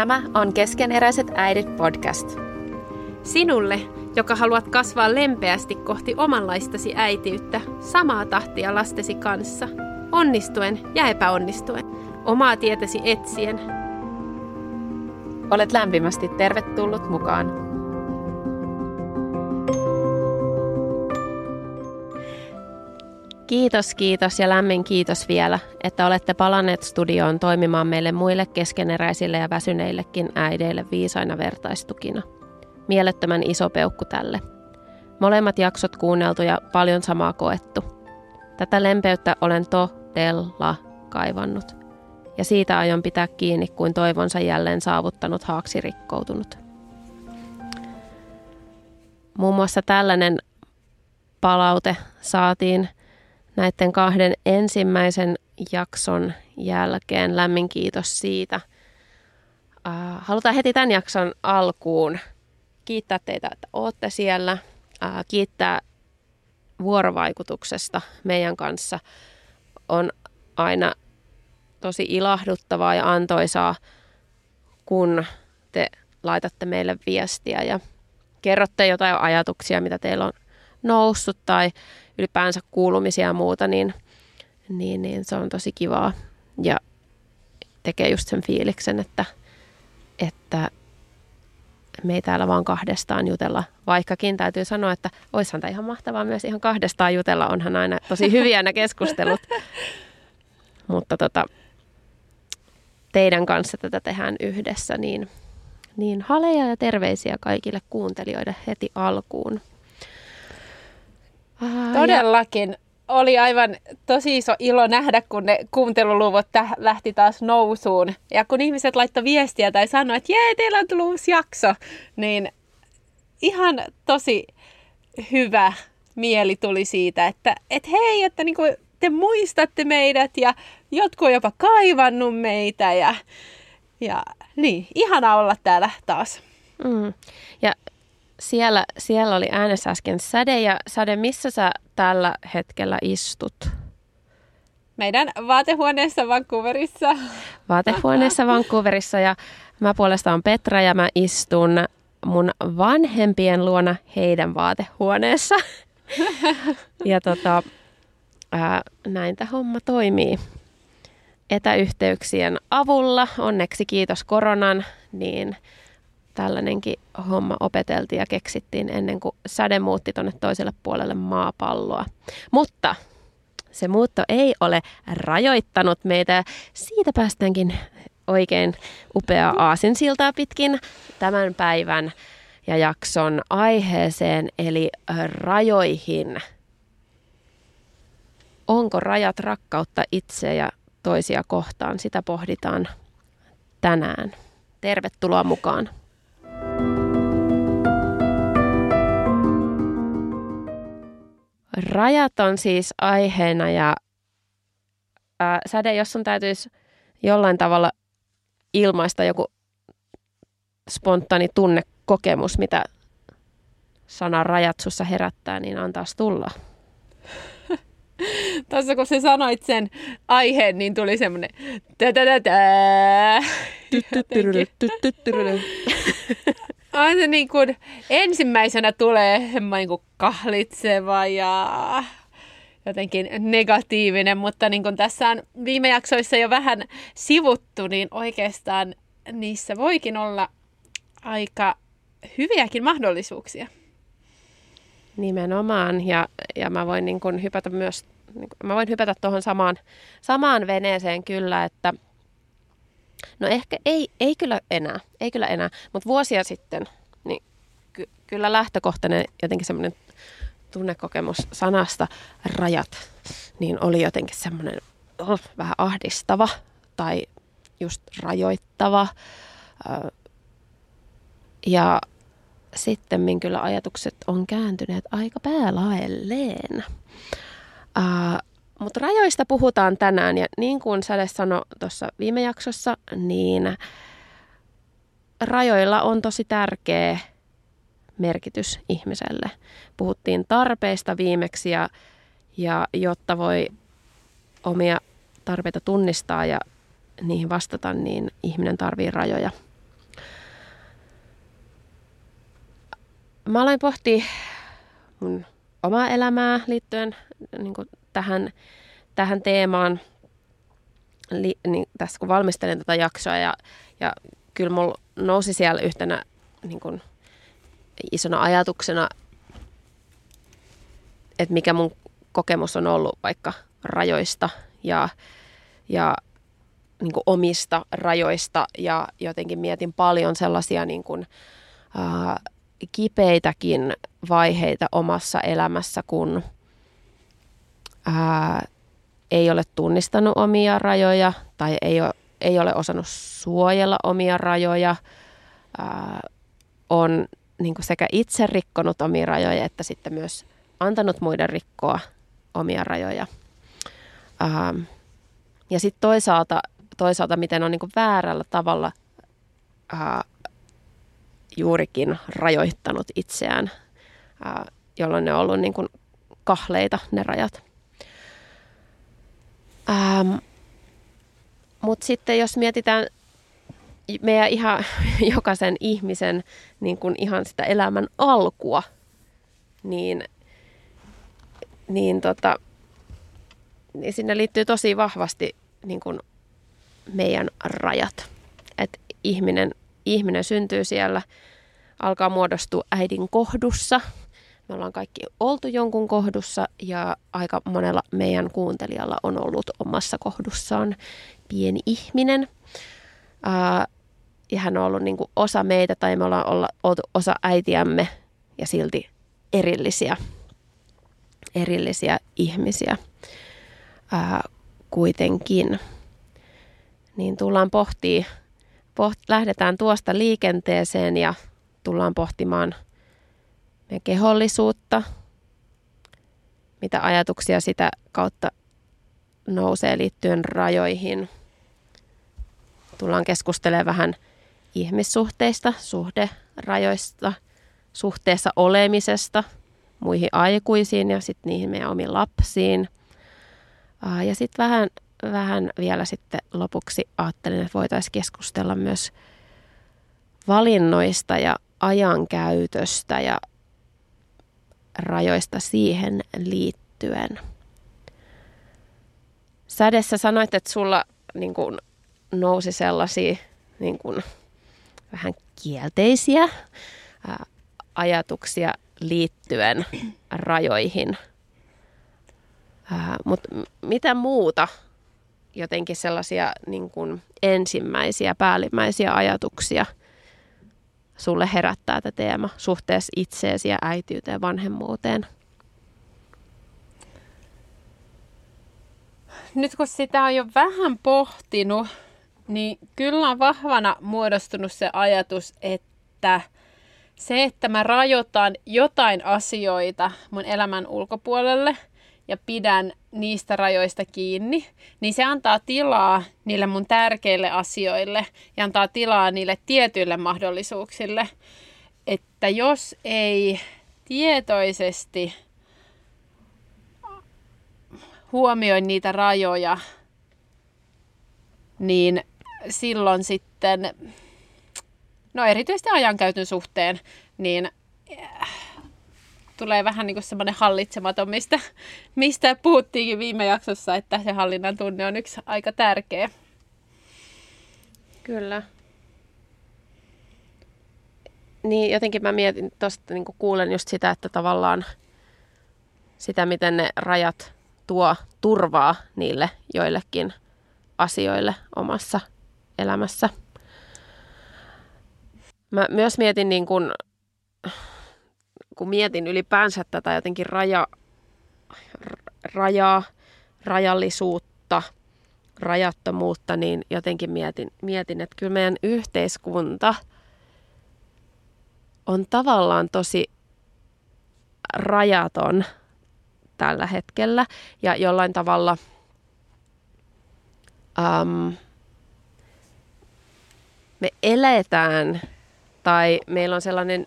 Tämä on Keskeneräiset äidit podcast. Sinulle, joka haluat kasvaa lempeästi kohti omanlaistasi äitiyttä, samaa tahtia lastesi kanssa, onnistuen ja epäonnistuen, omaa tietäsi etsien. Olet lämpimästi tervetullut mukaan. Kiitos, kiitos ja lämmin kiitos vielä, että olette palanneet studioon toimimaan meille muille keskeneräisille ja väsyneillekin äideille viisaina vertaistukina. Mielettömän iso peukku tälle. Molemmat jaksot kuunneltu ja paljon samaa koettu. Tätä lempeyttä olen todella kaivannut. Ja siitä aion pitää kiinni, kuin toivonsa jälleen saavuttanut haaksi rikkoutunut. Muun muassa tällainen palaute saatiin – näiden kahden ensimmäisen jakson jälkeen. Lämmin kiitos siitä. Uh, halutaan heti tämän jakson alkuun kiittää teitä, että olette siellä. Uh, kiittää vuorovaikutuksesta meidän kanssa. On aina tosi ilahduttavaa ja antoisaa, kun te laitatte meille viestiä ja kerrotte jotain ajatuksia, mitä teillä on noussut tai ylipäänsä kuulumisia ja muuta, niin, niin, niin se on tosi kivaa ja tekee just sen fiiliksen, että, että me ei täällä vaan kahdestaan jutella, vaikkakin täytyy sanoa, että oishan tämä ihan mahtavaa myös ihan kahdestaan jutella, onhan aina tosi hyviä nämä keskustelut. Mutta tota, teidän kanssa tätä tehdään yhdessä, niin, niin haleja ja terveisiä kaikille kuuntelijoille heti alkuun. Ah, Todellakin. Ja... Oli aivan tosi iso ilo nähdä, kun ne kuunteluluvut täh- lähti taas nousuun. Ja kun ihmiset laittoi viestiä tai sanoi, että jee, teillä on tullut uusi jakso, niin ihan tosi hyvä mieli tuli siitä, että et hei, että niinku te muistatte meidät ja jotkut on jopa kaivannut meitä ja, ja niin, ihana olla täällä taas. Mm. Ja siellä, siellä oli äänessä äsken Säde ja Säde, missä sä tällä hetkellä istut? Meidän vaatehuoneessa Vancouverissa. Vaatehuoneessa Vancouverissa ja mä puolestaan Petra ja mä istun mun vanhempien luona heidän vaatehuoneessa. ja tota, ää, näin tämä homma toimii. Etäyhteyksien avulla, onneksi kiitos koronan, niin tällainenkin homma opeteltiin ja keksittiin ennen kuin säde muutti tuonne toiselle puolelle maapalloa. Mutta se muutto ei ole rajoittanut meitä. Siitä päästäänkin oikein upeaa aasinsiltaa pitkin tämän päivän ja jakson aiheeseen, eli rajoihin. Onko rajat rakkautta itse ja toisia kohtaan? Sitä pohditaan tänään. Tervetuloa mukaan. Rajat on siis aiheena ja ää, Säde, jos sun täytyisi jollain tavalla ilmaista joku spontaani tunnekokemus, mitä sana rajat sussa herättää, niin antaas tulla. Tuossa kun sä sanoit sen aiheen, niin tuli semmoinen Aina niin kuin ensimmäisenä tulee semmoinen kuin kahlitseva ja jotenkin negatiivinen, mutta niin kuin tässä on viime jaksoissa jo vähän sivuttu, niin oikeastaan niissä voikin olla aika hyviäkin mahdollisuuksia. Nimenomaan, ja, ja mä voin niin kuin hypätä myös, niin kuin, mä voin hypätä tuohon samaan, samaan veneeseen kyllä, että – No ehkä ei, ei kyllä enää, ei kyllä enää, mutta vuosia sitten niin ky- kyllä lähtökohtainen jotenkin semmoinen tunnekokemus sanasta rajat, niin oli jotenkin semmoinen oh, vähän ahdistava tai just rajoittava. Ja sitten kyllä ajatukset on kääntyneet aika päälaelleen. Mutta rajoista puhutaan tänään ja niin kuin Säde sanoi tuossa viime jaksossa, niin rajoilla on tosi tärkeä merkitys ihmiselle. Puhuttiin tarpeista viimeksi ja, ja jotta voi omia tarpeita tunnistaa ja niihin vastata, niin ihminen tarvii rajoja. Mä aloin pohtia mun omaa elämää liittyen niin kuin tähän, tähän teemaan. Li, niin tässä kun valmistelin tätä jaksoa ja, ja kyllä mulla nousi siellä yhtenä niin kuin, isona ajatuksena, että mikä mun kokemus on ollut vaikka rajoista ja, ja niin omista rajoista. Ja jotenkin mietin paljon sellaisia niin kuin, ää, kipeitäkin vaiheita omassa elämässä, kun ää, ei ole tunnistanut omia rajoja tai ei ole, ei ole osannut suojella omia rajoja, ää, on niin sekä itse rikkonut omia rajoja että sitten myös antanut muiden rikkoa omia rajoja. Ää, ja sitten toisaalta, toisaalta, miten on niin väärällä tavalla ää, juurikin rajoittanut itseään, ää, jolloin ne on ollut niin kahleita ne rajat. Ähm, Mutta sitten jos mietitään meidän ihan jokaisen ihmisen niin kuin ihan sitä elämän alkua, niin, niin, tota, niin sinne liittyy tosi vahvasti niin kuin meidän rajat. Et ihminen, ihminen syntyy siellä, alkaa muodostua äidin kohdussa. Me ollaan kaikki oltu jonkun kohdussa ja aika monella meidän kuuntelijalla on ollut omassa kohdussaan pieni ihminen. Ää, ja hän on ollut niin kuin osa meitä tai me ollaan olla, oltu osa äitiämme ja silti erillisiä, erillisiä ihmisiä ää, kuitenkin. Niin tullaan pohtii, poht, lähdetään tuosta liikenteeseen ja tullaan pohtimaan meidän kehollisuutta, mitä ajatuksia sitä kautta nousee liittyen rajoihin. Tullaan keskustelemaan vähän ihmissuhteista, suhderajoista, suhteessa olemisesta muihin aikuisiin ja sitten niihin meidän omiin lapsiin. Ja sitten vähän, vähän vielä sitten lopuksi ajattelin, että voitaisiin keskustella myös valinnoista ja ajankäytöstä ja rajoista siihen liittyen. Sädessä sanoit, että sulla niin kuin, nousi sellaisia niin kuin, vähän kielteisiä ää, ajatuksia liittyen rajoihin. Mutta mitä muuta jotenkin sellaisia niin kuin ensimmäisiä, päällimmäisiä ajatuksia sulle herättää tämä teema suhteessa itseesi ja äitiyteen, vanhemmuuteen? Nyt kun sitä on jo vähän pohtinut, niin kyllä on vahvana muodostunut se ajatus, että se, että mä rajoitan jotain asioita mun elämän ulkopuolelle ja pidän niistä rajoista kiinni, niin se antaa tilaa niille mun tärkeille asioille ja antaa tilaa niille tietyille mahdollisuuksille. Että jos ei tietoisesti huomioi niitä rajoja, niin silloin sitten, no erityisesti ajankäytön suhteen, niin äh, tulee vähän niin semmoinen hallitsematon, mistä, mistä puhuttiinkin viime jaksossa, että se hallinnan tunne on yksi aika tärkeä. Kyllä. Niin jotenkin mä mietin tuosta, niin kuulen just sitä, että tavallaan sitä, miten ne rajat tuo turvaa niille joillekin asioille omassa elämässä. Mä myös mietin, niin kun, kun mietin ylipäänsä tätä jotenkin raja, rajaa, rajallisuutta, rajattomuutta, niin jotenkin mietin, mietin, että kyllä meidän yhteiskunta on tavallaan tosi rajaton tällä hetkellä ja jollain tavalla um, me eletään tai meillä on sellainen,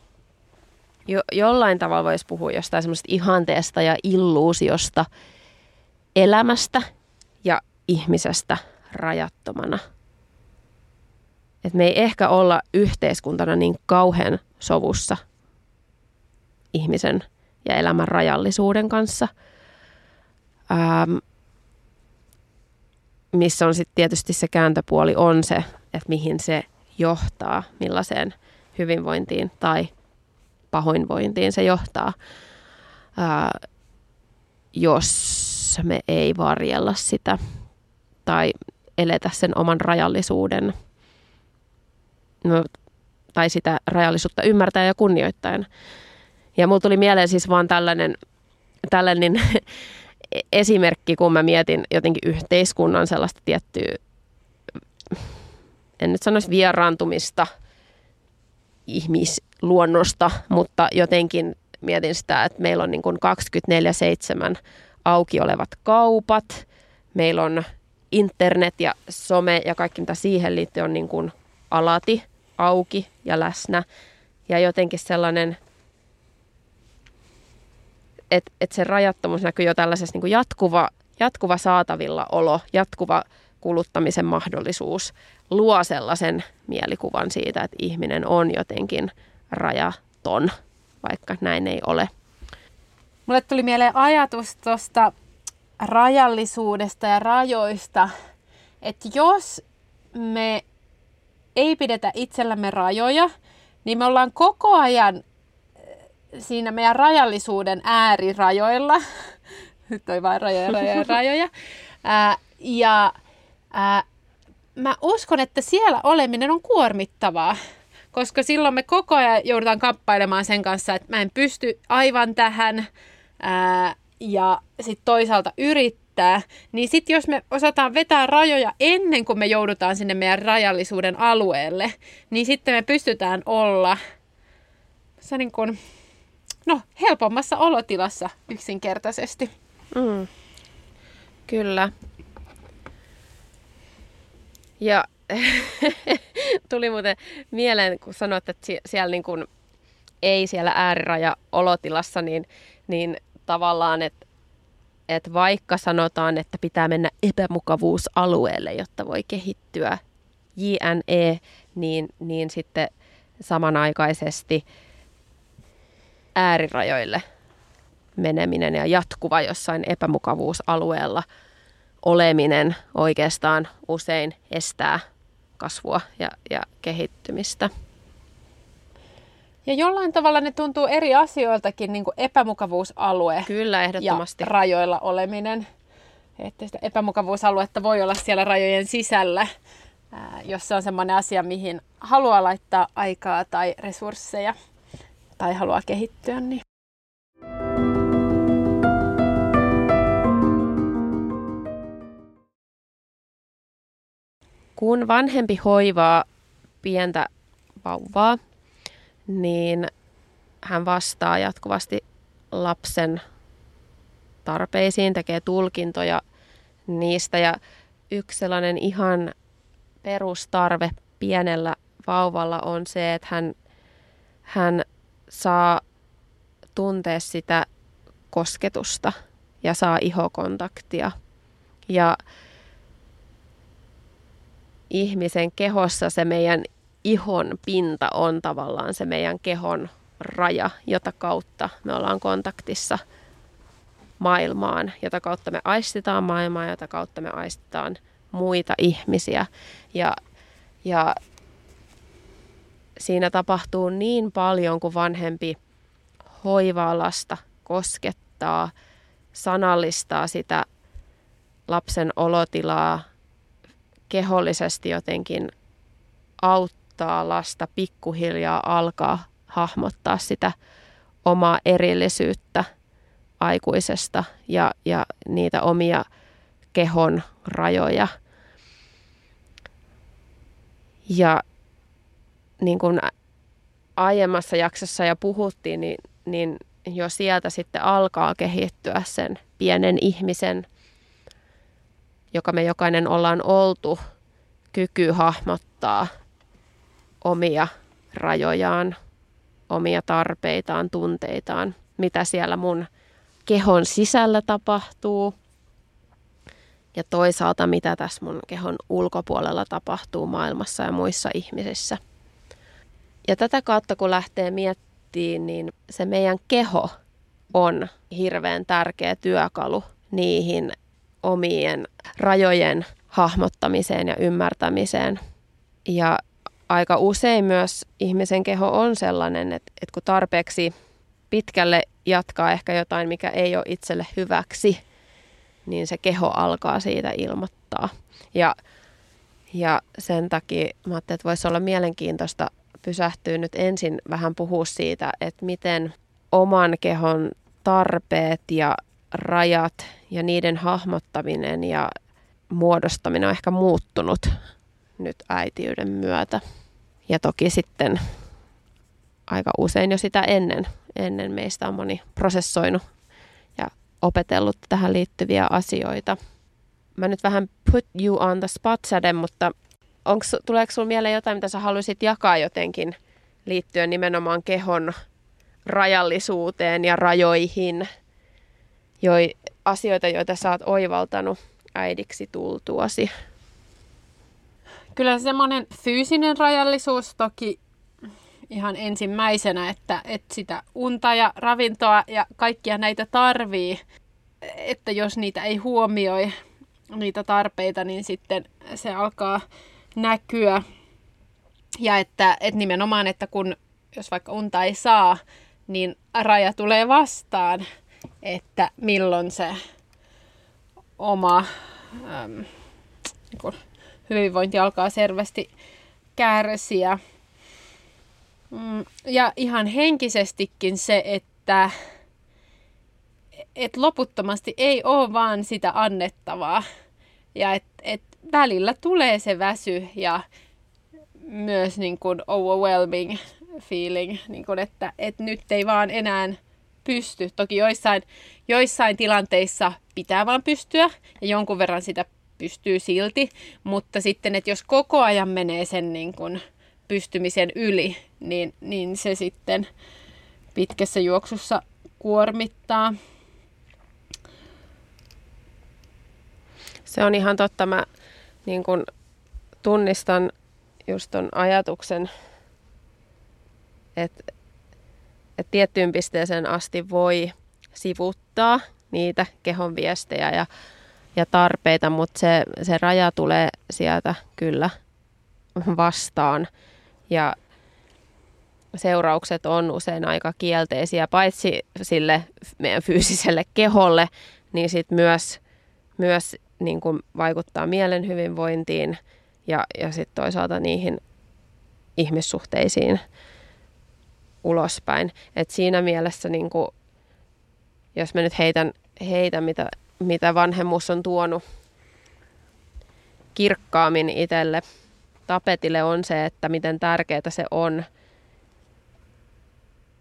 jo, jollain tavalla voisi puhua jostain semmoista ihanteesta ja illuusiosta elämästä ja ihmisestä rajattomana. Et me ei ehkä olla yhteiskuntana niin kauhean sovussa ihmisen ja elämän rajallisuuden kanssa. Ähm, missä on sitten tietysti se kääntöpuoli on se, että mihin se johtaa, millaiseen hyvinvointiin tai pahoinvointiin se johtaa, ää, jos me ei varjella sitä tai eletä sen oman rajallisuuden no, tai sitä rajallisuutta ymmärtää ja kunnioittaen. Ja mulla tuli mieleen siis vaan tällainen, tällainen esimerkki, kun mä mietin jotenkin yhteiskunnan sellaista tiettyä, en nyt sanoisi vieraantumista ihmisluonnosta, mutta jotenkin mietin sitä, että meillä on niin kuin 24-7 auki olevat kaupat, meillä on internet ja some ja kaikki mitä siihen liittyy on niin kuin alati auki ja läsnä. Ja jotenkin sellainen että et se rajattomuus näkyy jo tällaisessa niin kuin jatkuva, jatkuva saatavilla olo, jatkuva kuluttamisen mahdollisuus luo sellaisen mielikuvan siitä, että ihminen on jotenkin rajaton, vaikka näin ei ole. Mulle tuli mieleen ajatus tuosta rajallisuudesta ja rajoista, että jos me ei pidetä itsellämme rajoja, niin me ollaan koko ajan siinä meidän rajallisuuden äärirajoilla. Nyt toi vain rajoja, rajoja, rajoja. Ää, ja ää, mä uskon, että siellä oleminen on kuormittavaa. Koska silloin me koko ajan joudutaan kamppailemaan sen kanssa, että mä en pysty aivan tähän. Ää, ja sitten toisaalta yrittää, niin sitten jos me osataan vetää rajoja ennen kuin me joudutaan sinne meidän rajallisuuden alueelle, niin sitten me pystytään olla se niin kuin, no, helpommassa olotilassa yksinkertaisesti. Mm. Kyllä. Ja tuli muuten mieleen, kun sanoit, että siellä niin kuin, ei siellä ääriraja-olotilassa, niin, niin tavallaan, että että vaikka sanotaan, että pitää mennä epämukavuusalueelle, jotta voi kehittyä JNE, niin, niin sitten samanaikaisesti äärirajoille meneminen ja jatkuva jossain epämukavuusalueella oleminen oikeastaan usein estää kasvua ja, ja kehittymistä. Ja jollain tavalla ne tuntuu eri asioiltakin, niin kuin epämukavuusalue Kyllä, ehdottomasti. ja rajoilla oleminen. Että sitä epämukavuusaluetta voi olla siellä rajojen sisällä, jos se on sellainen asia, mihin haluaa laittaa aikaa tai resursseja tai haluaa kehittyä. Niin. Kun vanhempi hoivaa pientä vauvaa, niin hän vastaa jatkuvasti lapsen tarpeisiin, tekee tulkintoja niistä. Ja yksi sellainen ihan perustarve pienellä vauvalla on se, että hän, hän saa tuntea sitä kosketusta ja saa ihokontaktia. Ja ihmisen kehossa se meidän ihon pinta on tavallaan se meidän kehon raja, jota kautta me ollaan kontaktissa maailmaan, jota kautta me aistitaan maailmaa, jota kautta me aistitaan muita ihmisiä. Ja, ja siinä tapahtuu niin paljon, kun vanhempi hoivaa lasta, koskettaa, sanallistaa sitä lapsen olotilaa, kehollisesti jotenkin auttaa lasta pikkuhiljaa alkaa hahmottaa sitä omaa erillisyyttä aikuisesta ja, ja niitä omia kehon rajoja. Ja niin kuin aiemmassa jaksossa jo puhuttiin, niin, niin jo sieltä sitten alkaa kehittyä sen pienen ihmisen, joka me jokainen ollaan oltu, kyky hahmottaa omia rajojaan, omia tarpeitaan, tunteitaan, mitä siellä mun kehon sisällä tapahtuu. Ja toisaalta mitä tässä mun kehon ulkopuolella tapahtuu maailmassa ja muissa ihmisissä – ja tätä kautta kun lähtee puhuttiin, niin se meidän keho on hirveän tärkeä työkalu niihin omien rajojen hahmottamiseen ja ymmärtämiseen. Ja aika usein myös ihmisen keho on sellainen, että, että kun tarpeeksi pitkälle jatkaa ehkä jotain, mikä ei ole itselle hyväksi, niin se keho alkaa siitä ilmoittaa. Ja, ja sen takia mä ajattelin, että voisi olla mielenkiintoista pysähtyä nyt ensin vähän puhua siitä, että miten oman kehon tarpeet ja rajat ja niiden hahmottaminen ja muodostaminen on ehkä muuttunut nyt äitiyden myötä. Ja toki sitten aika usein jo sitä ennen, ennen meistä on moni prosessoinut ja opetellut tähän liittyviä asioita. Mä nyt vähän put you on the spot säde, mutta onks, tuleeko sinulla mieleen jotain, mitä sä haluaisit jakaa jotenkin liittyen nimenomaan kehon rajallisuuteen ja rajoihin, joi, asioita, joita sä oot oivaltanut äidiksi tultuasi? Kyllä semmoinen fyysinen rajallisuus toki ihan ensimmäisenä, että, että sitä unta ja ravintoa ja kaikkia näitä tarvii, että jos niitä ei huomioi, niitä tarpeita, niin sitten se alkaa näkyä. Ja että, että nimenomaan, että kun jos vaikka unta ei saa, niin raja tulee vastaan, että milloin se oma äm, niin hyvinvointi alkaa selvästi kärsiä. Mm, ja ihan henkisestikin se, että et loputtomasti ei ole vaan sitä annettavaa. Ja että et välillä tulee se väsy ja myös niin kuin overwhelming feeling, niin kuin että, että nyt ei vaan enää pysty. Toki joissain, joissain tilanteissa pitää vaan pystyä ja jonkun verran sitä pystyy silti, mutta sitten, että jos koko ajan menee sen niin kuin pystymisen yli, niin, niin se sitten pitkässä juoksussa kuormittaa. Se on ihan totta. Mä niin kun tunnistan just ton ajatuksen, että, että tiettyyn pisteeseen asti voi sivuttaa niitä kehon viestejä ja, ja tarpeita, mutta se, se raja tulee sieltä kyllä vastaan. Ja seuraukset on usein aika kielteisiä, paitsi sille meidän fyysiselle keholle, niin sitten myös, myös niin kuin vaikuttaa mielen hyvinvointiin ja, ja sitten toisaalta niihin ihmissuhteisiin ulospäin. Et siinä mielessä, niin kuin, jos mä nyt heitän, heitän mitä, mitä vanhemmuus on tuonut kirkkaammin itselle tapetille, on se, että miten tärkeää se on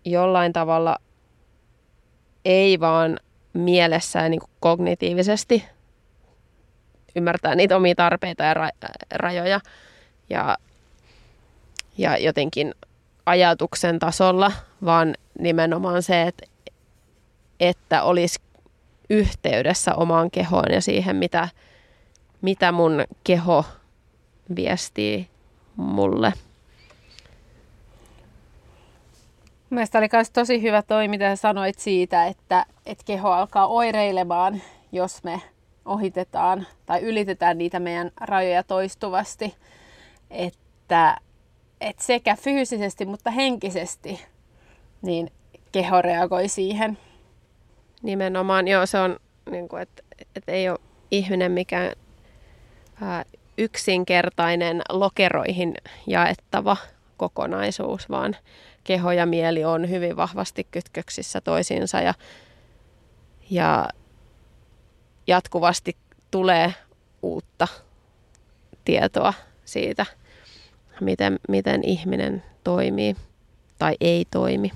jollain tavalla ei vaan mielessä ja niin kognitiivisesti ymmärtää niitä omia tarpeita ja ra- rajoja ja, ja jotenkin ajatuksen tasolla, vaan nimenomaan se, että, että olisi yhteydessä omaan kehoon ja siihen, mitä, mitä mun keho viestii mulle. Mielestäni oli myös tosi hyvä toi, mitä sanoit siitä, että, että keho alkaa oireilemaan, jos me ohitetaan tai ylitetään niitä meidän rajoja toistuvasti. Että, että sekä fyysisesti, mutta henkisesti niin keho reagoi siihen. Nimenomaan, joo, se on, niin että, että ei ole ihminen mikään ää, yksinkertainen lokeroihin jaettava kokonaisuus, vaan keho ja mieli on hyvin vahvasti kytköksissä toisiinsa ja, ja jatkuvasti tulee uutta tietoa siitä, miten, miten ihminen toimii tai ei toimi.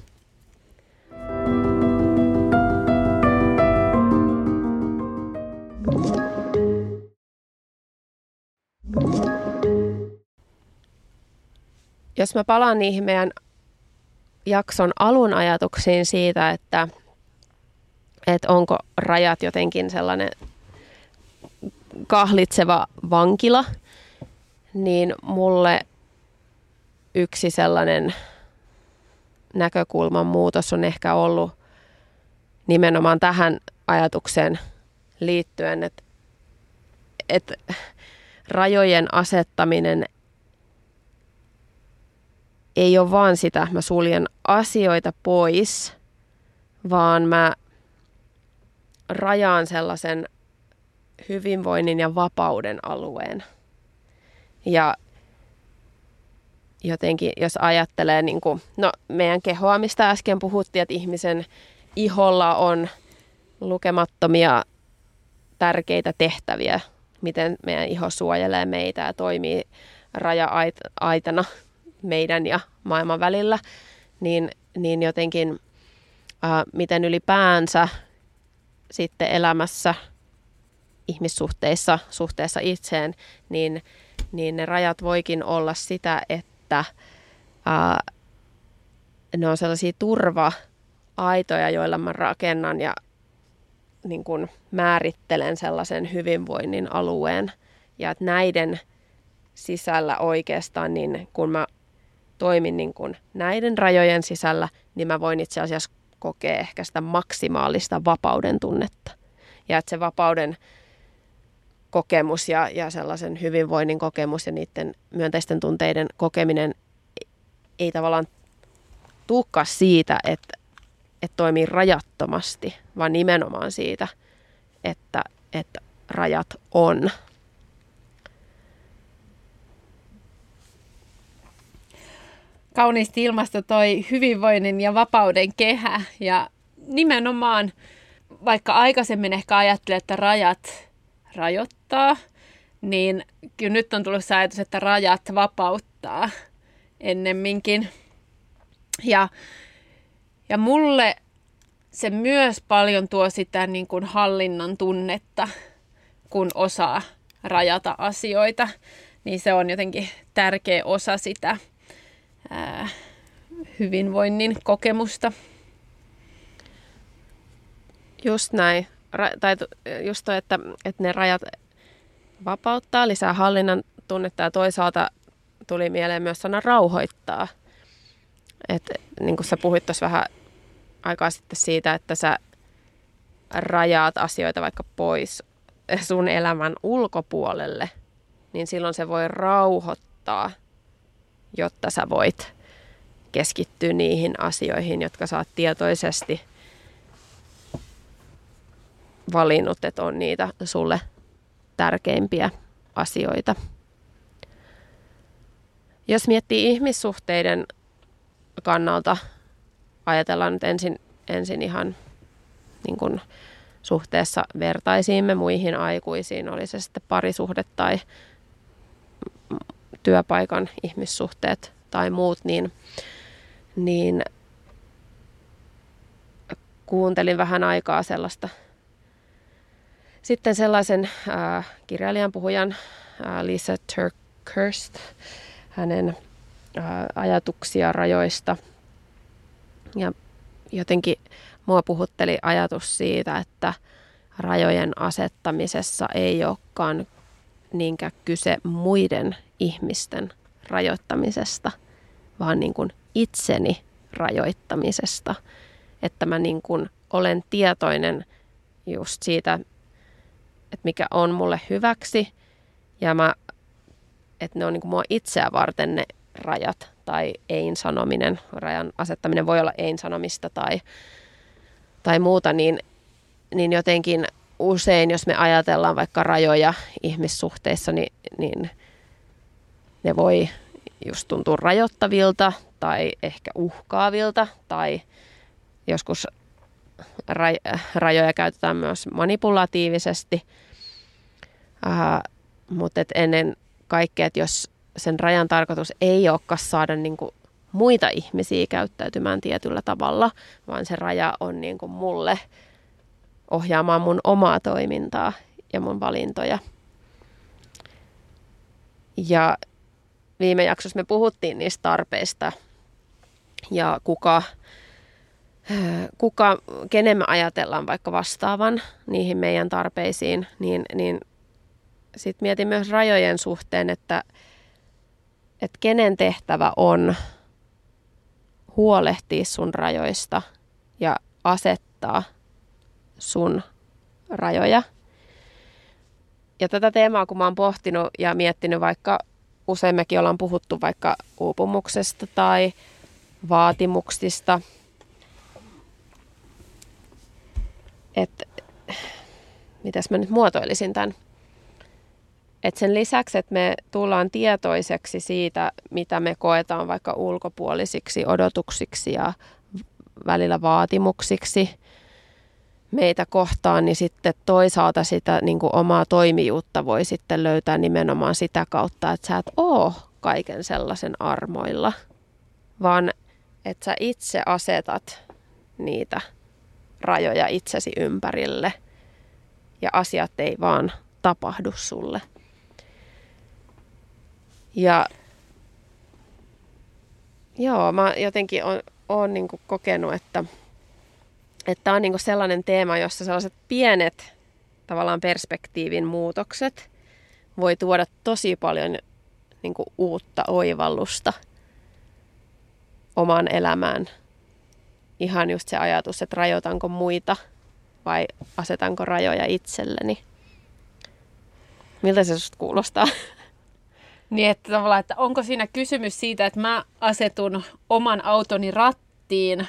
Jos mä palaan niihin meidän jakson alun ajatuksiin siitä, että että onko rajat jotenkin sellainen kahlitseva vankila, niin mulle yksi sellainen näkökulman muutos on ehkä ollut nimenomaan tähän ajatukseen liittyen, että, että rajojen asettaminen ei ole vaan sitä, mä suljen asioita pois, vaan mä rajaan sellaisen hyvinvoinnin ja vapauden alueen. Ja jotenkin, jos ajattelee, niin kuin, no meidän kehoa, mistä äsken puhuttiin, että ihmisen iholla on lukemattomia tärkeitä tehtäviä, miten meidän iho suojelee meitä ja toimii raja-aitana meidän ja maailman välillä, niin, niin jotenkin ää, miten ylipäänsä sitten elämässä, ihmissuhteissa, suhteessa itseen, niin, niin ne rajat voikin olla sitä, että ää, ne on sellaisia turva-aitoja, joilla mä rakennan ja niin kuin määrittelen sellaisen hyvinvoinnin alueen. Ja että näiden sisällä oikeastaan, niin kun mä toimin niin kuin näiden rajojen sisällä, niin mä voin itse asiassa kokea ehkä sitä maksimaalista vapauden tunnetta. Ja että se vapauden kokemus ja, ja sellaisen hyvinvoinnin kokemus ja niiden myönteisten tunteiden kokeminen ei tavallaan tuukkaa siitä, että, että toimii rajattomasti, vaan nimenomaan siitä, että, että rajat on. kauniisti ilmasto toi hyvinvoinnin ja vapauden kehä. Ja nimenomaan, vaikka aikaisemmin ehkä ajattelin, että rajat rajoittaa, niin kyllä nyt on tullut ajatus, että rajat vapauttaa ennemminkin. Ja, ja mulle se myös paljon tuo sitä niin kuin hallinnan tunnetta, kun osaa rajata asioita. Niin se on jotenkin tärkeä osa sitä ää, hyvinvoinnin kokemusta. Just näin. Tai just toi, että, että ne rajat vapauttaa, lisää hallinnan tunnetta ja toisaalta tuli mieleen myös sana rauhoittaa. Et, niin kuin sä puhuit tuossa vähän aikaa sitten siitä, että sä rajaat asioita vaikka pois sun elämän ulkopuolelle, niin silloin se voi rauhoittaa – jotta sä voit keskittyä niihin asioihin, jotka sä oot tietoisesti valinnut, että on niitä sulle tärkeimpiä asioita. Jos miettii ihmissuhteiden kannalta, ajatellaan nyt ensin, ensin ihan niin kuin suhteessa vertaisiimme muihin aikuisiin, oli se sitten parisuhde tai työpaikan ihmissuhteet tai muut, niin, niin kuuntelin vähän aikaa sellaista. Sitten sellaisen äh, kirjailijan puhujan äh, Lisa Turkhurst, hänen äh, ajatuksia rajoista. Ja jotenkin mua puhutteli ajatus siitä, että rajojen asettamisessa ei olekaan niinkään kyse muiden ihmisten rajoittamisesta, vaan niin kuin itseni rajoittamisesta. Että mä niin kuin olen tietoinen just siitä, että mikä on mulle hyväksi. Ja mä, että ne on niin kuin mua itseä varten ne rajat tai ein sanominen, rajan asettaminen voi olla ein sanomista tai, tai muuta, niin, niin jotenkin usein, jos me ajatellaan vaikka rajoja ihmissuhteissa, niin, niin ne voi just tuntua rajoittavilta tai ehkä uhkaavilta tai joskus raj- rajoja käytetään myös manipulatiivisesti. Uh, mutta et ennen kaikkea, että jos sen rajan tarkoitus ei olekaan saada niinku muita ihmisiä käyttäytymään tietyllä tavalla, vaan se raja on niinku mulle ohjaamaan mun omaa toimintaa ja mun valintoja. Ja viime jaksossa me puhuttiin niistä tarpeista ja kuka, kuka, kenen me ajatellaan vaikka vastaavan niihin meidän tarpeisiin, niin, niin sitten mietin myös rajojen suhteen, että, että kenen tehtävä on huolehtia sun rajoista ja asettaa sun rajoja. Ja tätä teemaa, kun mä oon pohtinut ja miettinyt vaikka, usein mekin ollaan puhuttu vaikka uupumuksesta tai vaatimuksista, että mitäs mä nyt muotoilisin tämän, että sen lisäksi, että me tullaan tietoiseksi siitä, mitä me koetaan vaikka ulkopuolisiksi odotuksiksi ja välillä vaatimuksiksi meitä kohtaan, niin sitten toisaalta sitä niin kuin omaa toimijuutta voi sitten löytää nimenomaan sitä kautta, että sä et oo kaiken sellaisen armoilla, vaan että sä itse asetat niitä rajoja itsesi ympärille ja asiat ei vaan tapahdu sulle. Ja joo, mä jotenkin on, on niin kokenut, että että on niin sellainen teema, jossa sellaiset pienet tavallaan perspektiivin muutokset voi tuoda tosi paljon niin uutta oivallusta omaan elämään. Ihan just se ajatus, että rajoitanko muita vai asetanko rajoja itselleni. Miltä se susta kuulostaa? Niin, että tavallaan, että onko siinä kysymys siitä, että mä asetun oman autoni rattiin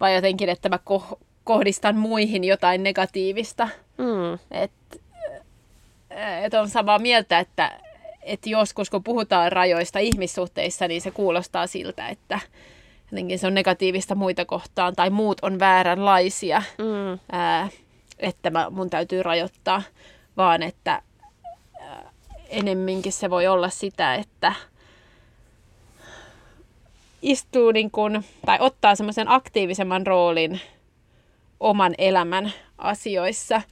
vai jotenkin, että mä ko- kohdistan muihin jotain negatiivista. Mm. Että et on samaa mieltä, että et joskus kun puhutaan rajoista ihmissuhteissa, niin se kuulostaa siltä, että jotenkin se on negatiivista muita kohtaan tai muut on vääränlaisia, mm. ää, että mä, mun täytyy rajoittaa, vaan että enemminkin se voi olla sitä, että istuu niin kun, tai ottaa semmoisen aktiivisemman roolin oman elämän asioissa.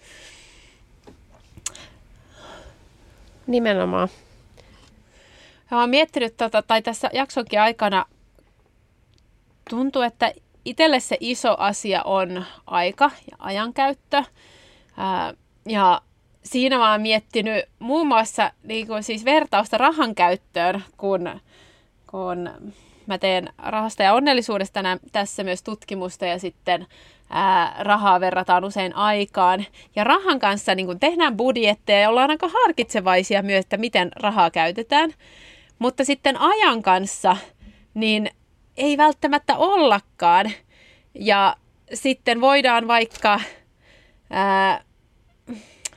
Nimenomaan. Ja olen miettinyt, tota, tai tässä jaksonkin aikana tuntuu, että itselle se iso asia on aika ja ajankäyttö. Ää, ja siinä mä oon miettinyt muun muassa niin kuin siis vertausta rahan käyttöön, kun, kun mä teen rahasta ja onnellisuudesta tässä myös tutkimusta ja sitten ää, rahaa verrataan usein aikaan. Ja rahan kanssa niin kun tehdään budjetteja ja ollaan aika harkitsevaisia myös, että miten rahaa käytetään. Mutta sitten ajan kanssa, niin ei välttämättä ollakaan. Ja sitten voidaan vaikka ää,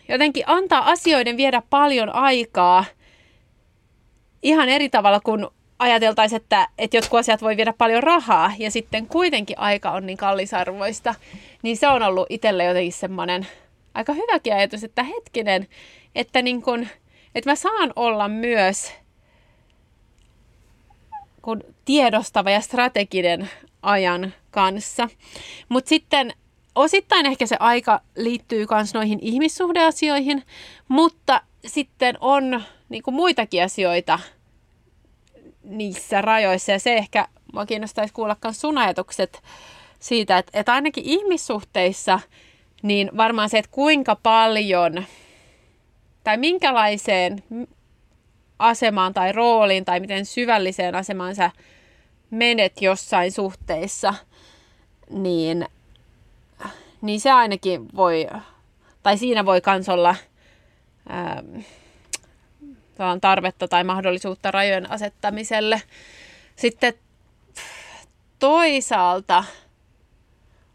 jotenkin antaa asioiden viedä paljon aikaa ihan eri tavalla kuin ajateltaisiin, että, että jotkut asiat voi viedä paljon rahaa ja sitten kuitenkin aika on niin kallisarvoista, niin se on ollut itselle jotenkin semmoinen aika hyväkin ajatus, että hetkinen, että, niin kun, että mä saan olla myös tiedostava ja strateginen ajan kanssa. Mutta sitten osittain ehkä se aika liittyy myös noihin ihmissuhdeasioihin, mutta sitten on niin kuin muitakin asioita niissä rajoissa. Ja se ehkä mua kiinnostaisi kuulla myös sun ajatukset siitä, että, että ainakin ihmissuhteissa, niin varmaan se, että kuinka paljon tai minkälaiseen asemaan tai rooliin tai miten syvälliseen asemaan sä menet jossain suhteissa, niin niin se ainakin voi, tai siinä voi kans olla ää, tarvetta tai mahdollisuutta rajojen asettamiselle. Sitten toisaalta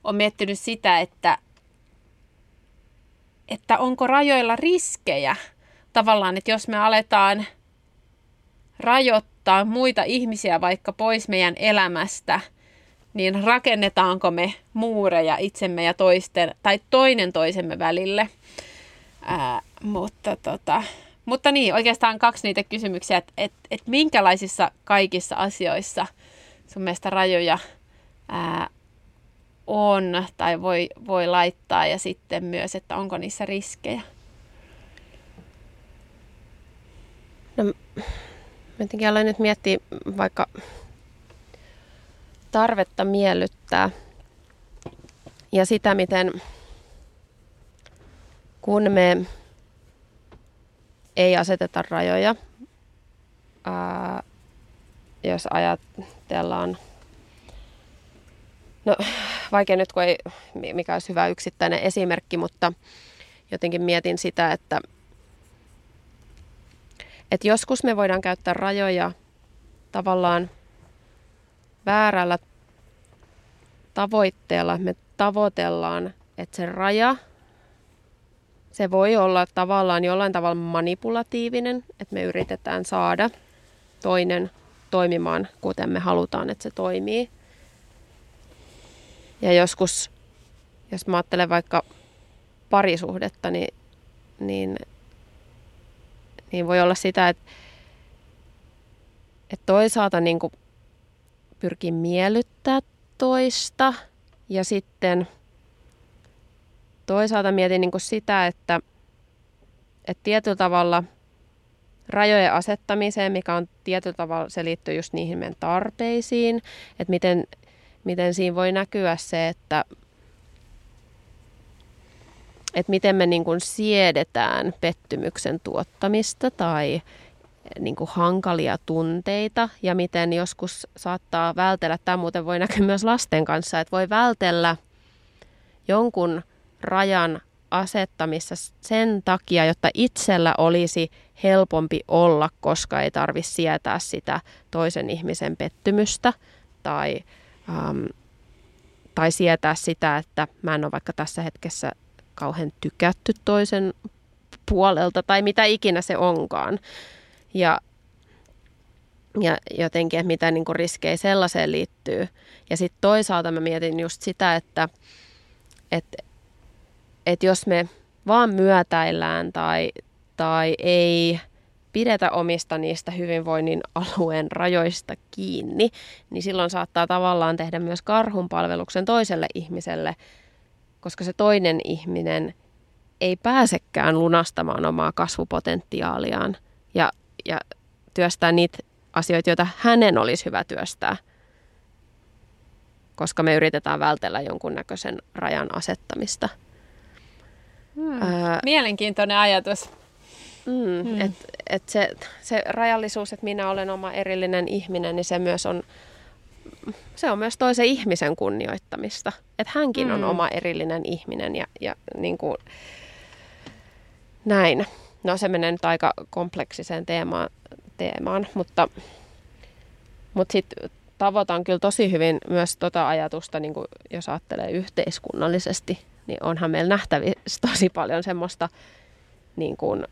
on miettinyt sitä, että, että onko rajoilla riskejä. Tavallaan, että jos me aletaan rajoittaa muita ihmisiä vaikka pois meidän elämästä – niin rakennetaanko me muureja itsemme ja toisten, tai toinen toisemme välille. Ää, mutta, tota, mutta niin, oikeastaan kaksi niitä kysymyksiä, että et, et minkälaisissa kaikissa asioissa sun mielestä rajoja ää, on tai voi, voi laittaa ja sitten myös, että onko niissä riskejä? No, jotenkin aloin nyt miettiä vaikka tarvetta miellyttää ja sitä, miten kun me ei aseteta rajoja, ää, jos ajatellaan No vaikea nyt, kun ei mikä olisi hyvä yksittäinen esimerkki, mutta jotenkin mietin sitä, että, että joskus me voidaan käyttää rajoja tavallaan väärällä tavoitteella. Me tavoitellaan, että se raja, se voi olla tavallaan jollain tavalla manipulatiivinen, että me yritetään saada toinen toimimaan, kuten me halutaan, että se toimii. Ja joskus, jos mä ajattelen vaikka parisuhdetta, niin, niin, niin voi olla sitä, että, että toisaalta niin kuin pyrkii miellyttää toista ja sitten toisaalta mietin niin kuin sitä, että, että tietyllä tavalla rajojen asettamiseen, mikä on tietyllä tavalla, se liittyy just niihin meidän tarpeisiin, että miten, miten siinä voi näkyä se, että, että miten me niin kuin siedetään pettymyksen tuottamista tai niin kuin hankalia tunteita ja miten joskus saattaa vältellä, tämä muuten voi näkyä myös lasten kanssa, että voi vältellä jonkun rajan asettamissa sen takia, jotta itsellä olisi helpompi olla, koska ei tarvitse sietää sitä toisen ihmisen pettymystä tai, ähm, tai sietää sitä, että mä en ole vaikka tässä hetkessä kauhean tykätty toisen puolelta tai mitä ikinä se onkaan. Ja, ja jotenkin, että mitä niin kuin riskejä sellaiseen liittyy. Ja sitten toisaalta mä mietin just sitä, että, että, että jos me vaan myötäillään tai, tai ei pidetä omista niistä hyvinvoinnin alueen rajoista kiinni, niin silloin saattaa tavallaan tehdä myös karhunpalveluksen toiselle ihmiselle, koska se toinen ihminen ei pääsekään lunastamaan omaa kasvupotentiaaliaan ja, ja työstää niitä asioita, joita hänen olisi hyvä työstää, koska me yritetään vältellä jonkunnäköisen rajan asettamista. Hmm. Ää, Mielenkiintoinen ajatus. Mm, hmm. et, et se, se rajallisuus, että minä olen oma erillinen ihminen, niin se myös on, se on myös toisen ihmisen kunnioittamista. Että hänkin hmm. on oma erillinen ihminen ja, ja niin kuin, näin. No se menee nyt aika kompleksiseen teemaan, teemaan mutta, mutta sitten tavoitan kyllä tosi hyvin myös tota ajatusta, niin kuin jos ajattelee yhteiskunnallisesti, niin onhan meillä nähtävissä tosi paljon semmoista, niin kuin,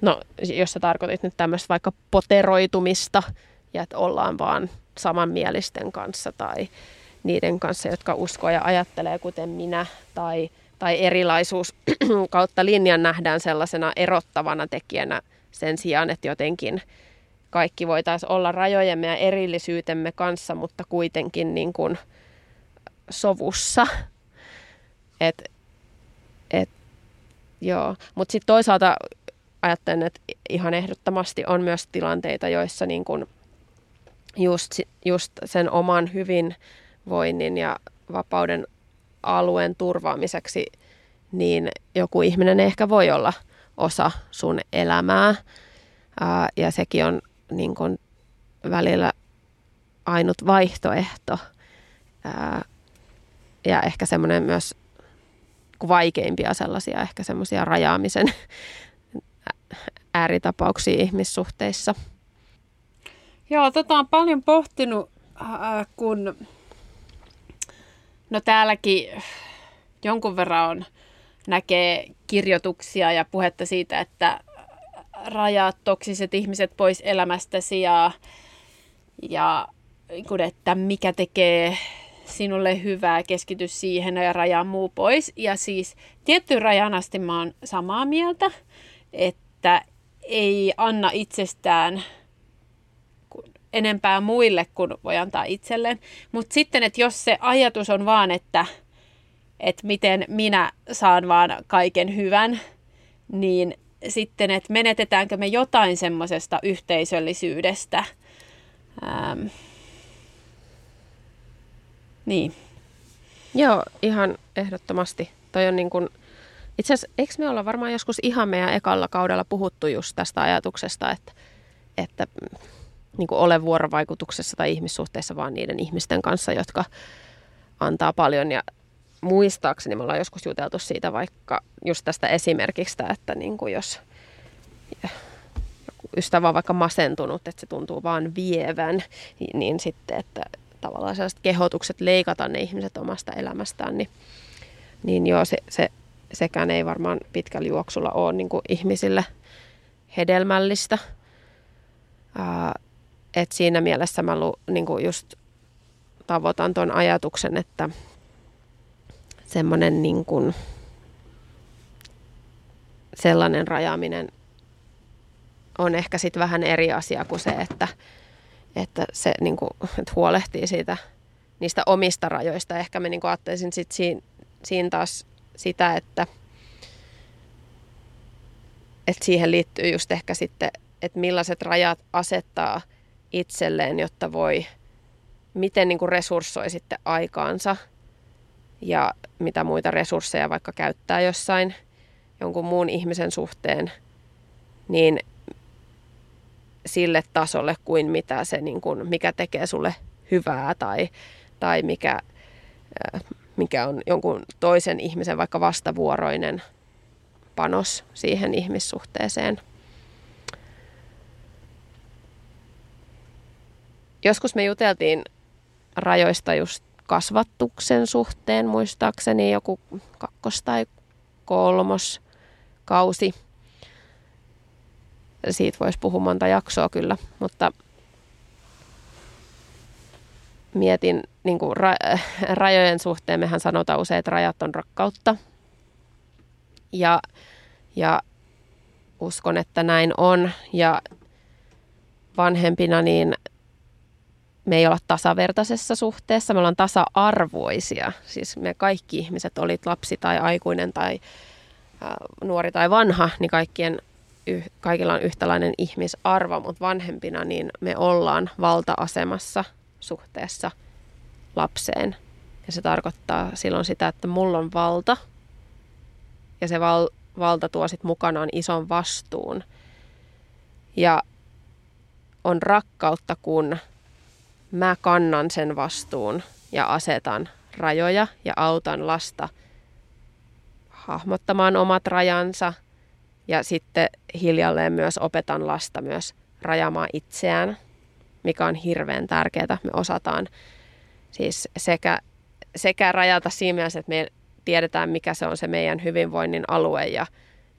no jos sä tarkoitit nyt tämmöistä vaikka poteroitumista, ja että ollaan vaan samanmielisten kanssa tai niiden kanssa, jotka uskoo ja ajattelee kuten minä, tai, tai erilaisuus kautta linjan nähdään sellaisena erottavana tekijänä sen sijaan, että jotenkin kaikki voitaisiin olla rajojemme ja erillisyytemme kanssa, mutta kuitenkin niin kuin sovussa. Et, et, joo. Mutta sitten toisaalta ajattelen, että ihan ehdottomasti on myös tilanteita, joissa niin kuin just, just sen oman hyvinvoinnin ja vapauden alueen turvaamiseksi, niin joku ihminen ehkä voi olla osa sun elämää. Ää, ja sekin on niin kuin välillä ainut vaihtoehto. Ää, ja ehkä semmoinen myös vaikeimpia sellaisia ehkä semmoisia rajaamisen ääritapauksia ihmissuhteissa. Joo, tota on paljon pohtinut, äh, kun no täälläkin jonkun verran on, näkee kirjoituksia ja puhetta siitä, että rajaa toksiset ihmiset pois elämästäsi ja, ja että mikä tekee sinulle hyvää, keskity siihen ja rajaa muu pois. Ja siis tiettyyn rajan asti mä oon samaa mieltä, että ei anna itsestään enempää muille kuin voi antaa itselleen. Mutta sitten, että jos se ajatus on vaan, että, että miten minä saan vaan kaiken hyvän, niin sitten, että menetetäänkö me jotain semmoisesta yhteisöllisyydestä. Ähm. Niin. Joo, ihan ehdottomasti. Toi on niin kuin, itse asiassa, eikö me olla varmaan joskus ihan meidän ekalla kaudella puhuttu just tästä ajatuksesta, että, että niin kuin ole vuorovaikutuksessa tai ihmissuhteissa vaan niiden ihmisten kanssa, jotka, antaa paljon ja muistaakseni me ollaan joskus juteltu siitä vaikka just tästä esimerkistä, että niin kuin jos ystävä on vaikka masentunut, että se tuntuu vaan vievän, niin sitten, että tavallaan sellaiset kehotukset leikata ne ihmiset omasta elämästään, niin, niin joo, se, se, sekään ei varmaan pitkällä juoksulla ole niin kuin ihmisille hedelmällistä. Ää, et siinä mielessä mä lu, niin just tavoitan tuon ajatuksen, että semmoinen niin sellainen rajaaminen on ehkä sitten vähän eri asia kuin se, että, että se niin kuin, että huolehtii siitä niistä omista rajoista. Ehkä mä niin ajattelisin sit siinä, siinä taas sitä, että, että siihen liittyy just ehkä sitten, että millaiset rajat asettaa itselleen, jotta voi, miten niin kuin resurssoi sitten aikaansa ja mitä muita resursseja vaikka käyttää jossain jonkun muun ihmisen suhteen, niin sille tasolle kuin mitä se, niin kuin, mikä tekee sulle hyvää tai, tai mikä, mikä on jonkun toisen ihmisen vaikka vastavuoroinen panos siihen ihmissuhteeseen. Joskus me juteltiin rajoista just kasvattuksen suhteen, muistaakseni joku kakkos- tai kolmos kausi – siitä voisi puhua monta jaksoa kyllä, mutta mietin niin kuin ra- rajojen suhteen, mehän sanotaan usein, että rajat on rakkautta. Ja, ja uskon, että näin on. Ja vanhempina niin me ei olla tasavertaisessa suhteessa, me ollaan tasa-arvoisia. Siis me kaikki ihmiset, olit lapsi tai aikuinen tai nuori tai vanha, niin kaikkien kaikilla on yhtäläinen ihmisarvo, mutta vanhempina niin me ollaan valta-asemassa suhteessa lapseen. Ja se tarkoittaa silloin sitä, että mulla on valta ja se val- valta tuo sit mukanaan ison vastuun. Ja on rakkautta, kun mä kannan sen vastuun ja asetan rajoja ja autan lasta hahmottamaan omat rajansa – ja sitten hiljalleen myös opetan lasta myös rajamaan itseään, mikä on hirveän tärkeää. Me osataan siis sekä, sekä rajata siinä mielessä, että me tiedetään, mikä se on se meidän hyvinvoinnin alue ja,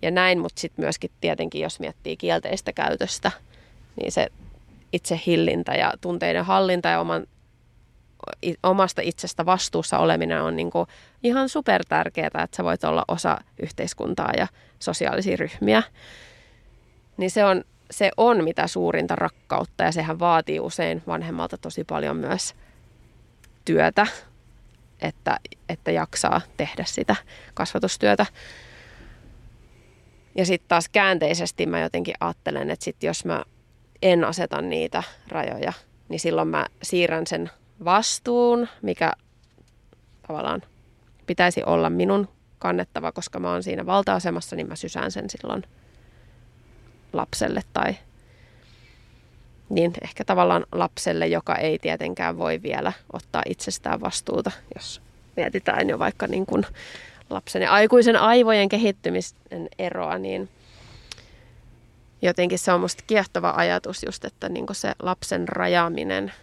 ja näin, mutta sitten myöskin tietenkin, jos miettii kielteistä käytöstä, niin se itse hillintä ja tunteiden hallinta ja oman, omasta itsestä vastuussa oleminen on niin kuin ihan super tärkeää, että sä voit olla osa yhteiskuntaa ja sosiaalisia ryhmiä. Niin se on, se on mitä suurinta rakkautta ja sehän vaatii usein vanhemmalta tosi paljon myös työtä, että, että jaksaa tehdä sitä kasvatustyötä. Ja sitten taas käänteisesti mä jotenkin ajattelen, että sit jos mä en aseta niitä rajoja, niin silloin mä siirrän sen vastuun, mikä tavallaan pitäisi olla minun kannettava, koska mä oon siinä valta-asemassa, niin mä sysään sen silloin lapselle tai niin ehkä tavallaan lapselle, joka ei tietenkään voi vielä ottaa itsestään vastuuta, jos mietitään jo vaikka niin kuin lapsen ja aikuisen aivojen kehittymisen eroa, niin jotenkin se on musta kiehtova ajatus just, että niin se lapsen rajaaminen,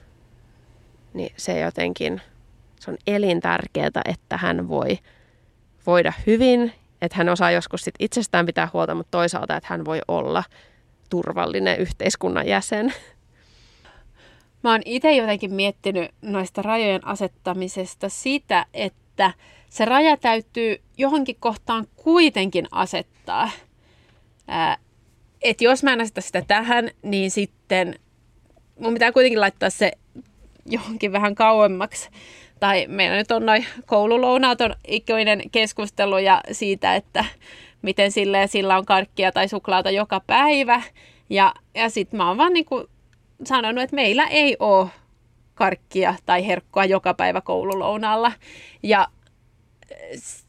niin se jotenkin, se on elintärkeää, että hän voi voida hyvin, että hän osaa joskus sit itsestään pitää huolta, mutta toisaalta, että hän voi olla turvallinen yhteiskunnan jäsen. Mä oon itse jotenkin miettinyt noista rajojen asettamisesta sitä, että se raja täytyy johonkin kohtaan kuitenkin asettaa. Että jos mä en aseta sitä tähän, niin sitten mun pitää kuitenkin laittaa se johonkin vähän kauemmaksi tai meillä nyt on noin koululounaat on keskustelu ja siitä, että miten sille sillä on karkkia tai suklaata joka päivä. Ja, ja sitten mä oon vaan niin sanonut, että meillä ei ole karkkia tai herkkoa joka päivä koululounaalla. Ja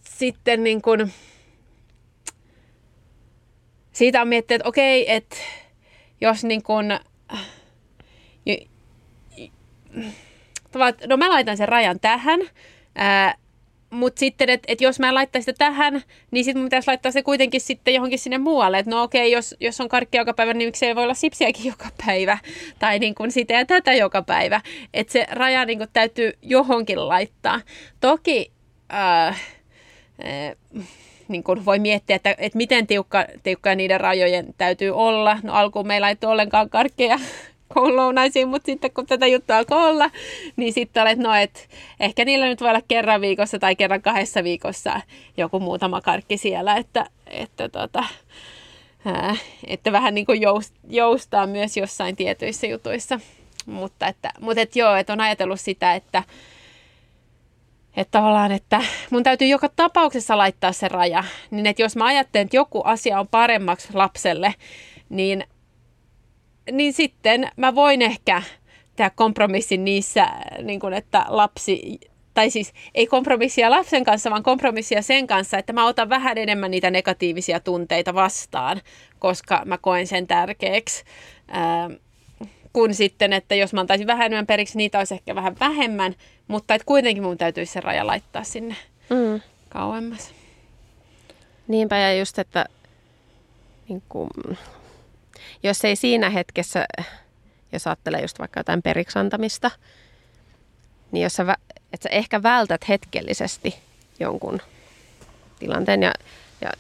sitten niin kuin, siitä on miettinyt, että okei, että jos niin kuin, no mä laitan sen rajan tähän, Ää, mutta sitten, että et jos mä laittaisin sitä tähän, niin sitten mun pitäisi laittaa se kuitenkin sitten johonkin sinne muualle. Että no okei, jos, jos on karkki joka päivä, niin miksei voi olla sipsiäkin joka päivä. Tai niin kuin sitä ja tätä joka päivä. Että se raja niin kuin täytyy johonkin laittaa. Toki... Ää, ää, niin kuin voi miettiä, että, että miten tiukka, tiukka niiden rajojen täytyy olla. No alkuun meillä ei ole ollenkaan karkkeja koululounaisiin, mutta sitten kun tätä juttua alkoi olla, niin sitten olet, no et, ehkä niillä nyt voi olla kerran viikossa tai kerran kahdessa viikossa joku muutama karkki siellä, että, että, tota, ää, että vähän niin kuin joust, joustaa myös jossain tietyissä jutuissa. Mutta, että, mutta et joo, että on ajatellut sitä, että, että tavallaan, että mun täytyy joka tapauksessa laittaa se raja. Niin että jos mä ajattelen, että joku asia on paremmaksi lapselle, niin niin sitten mä voin ehkä tehdä kompromissin niissä, niin kuin, että lapsi, tai siis ei kompromissia lapsen kanssa, vaan kompromissia sen kanssa, että mä otan vähän enemmän niitä negatiivisia tunteita vastaan, koska mä koen sen tärkeäksi. Ähm, kun sitten, että jos mä antaisin vähän enemmän periksi, niitä olisi ehkä vähän vähemmän, mutta että kuitenkin mun täytyisi se raja laittaa sinne mm. kauemmas. Niinpä ja just, että niin kuin, jos ei siinä hetkessä, jos ajattelee just vaikka jotain periksantamista, niin jos sä, että sä ehkä vältät hetkellisesti jonkun tilanteen ja, ja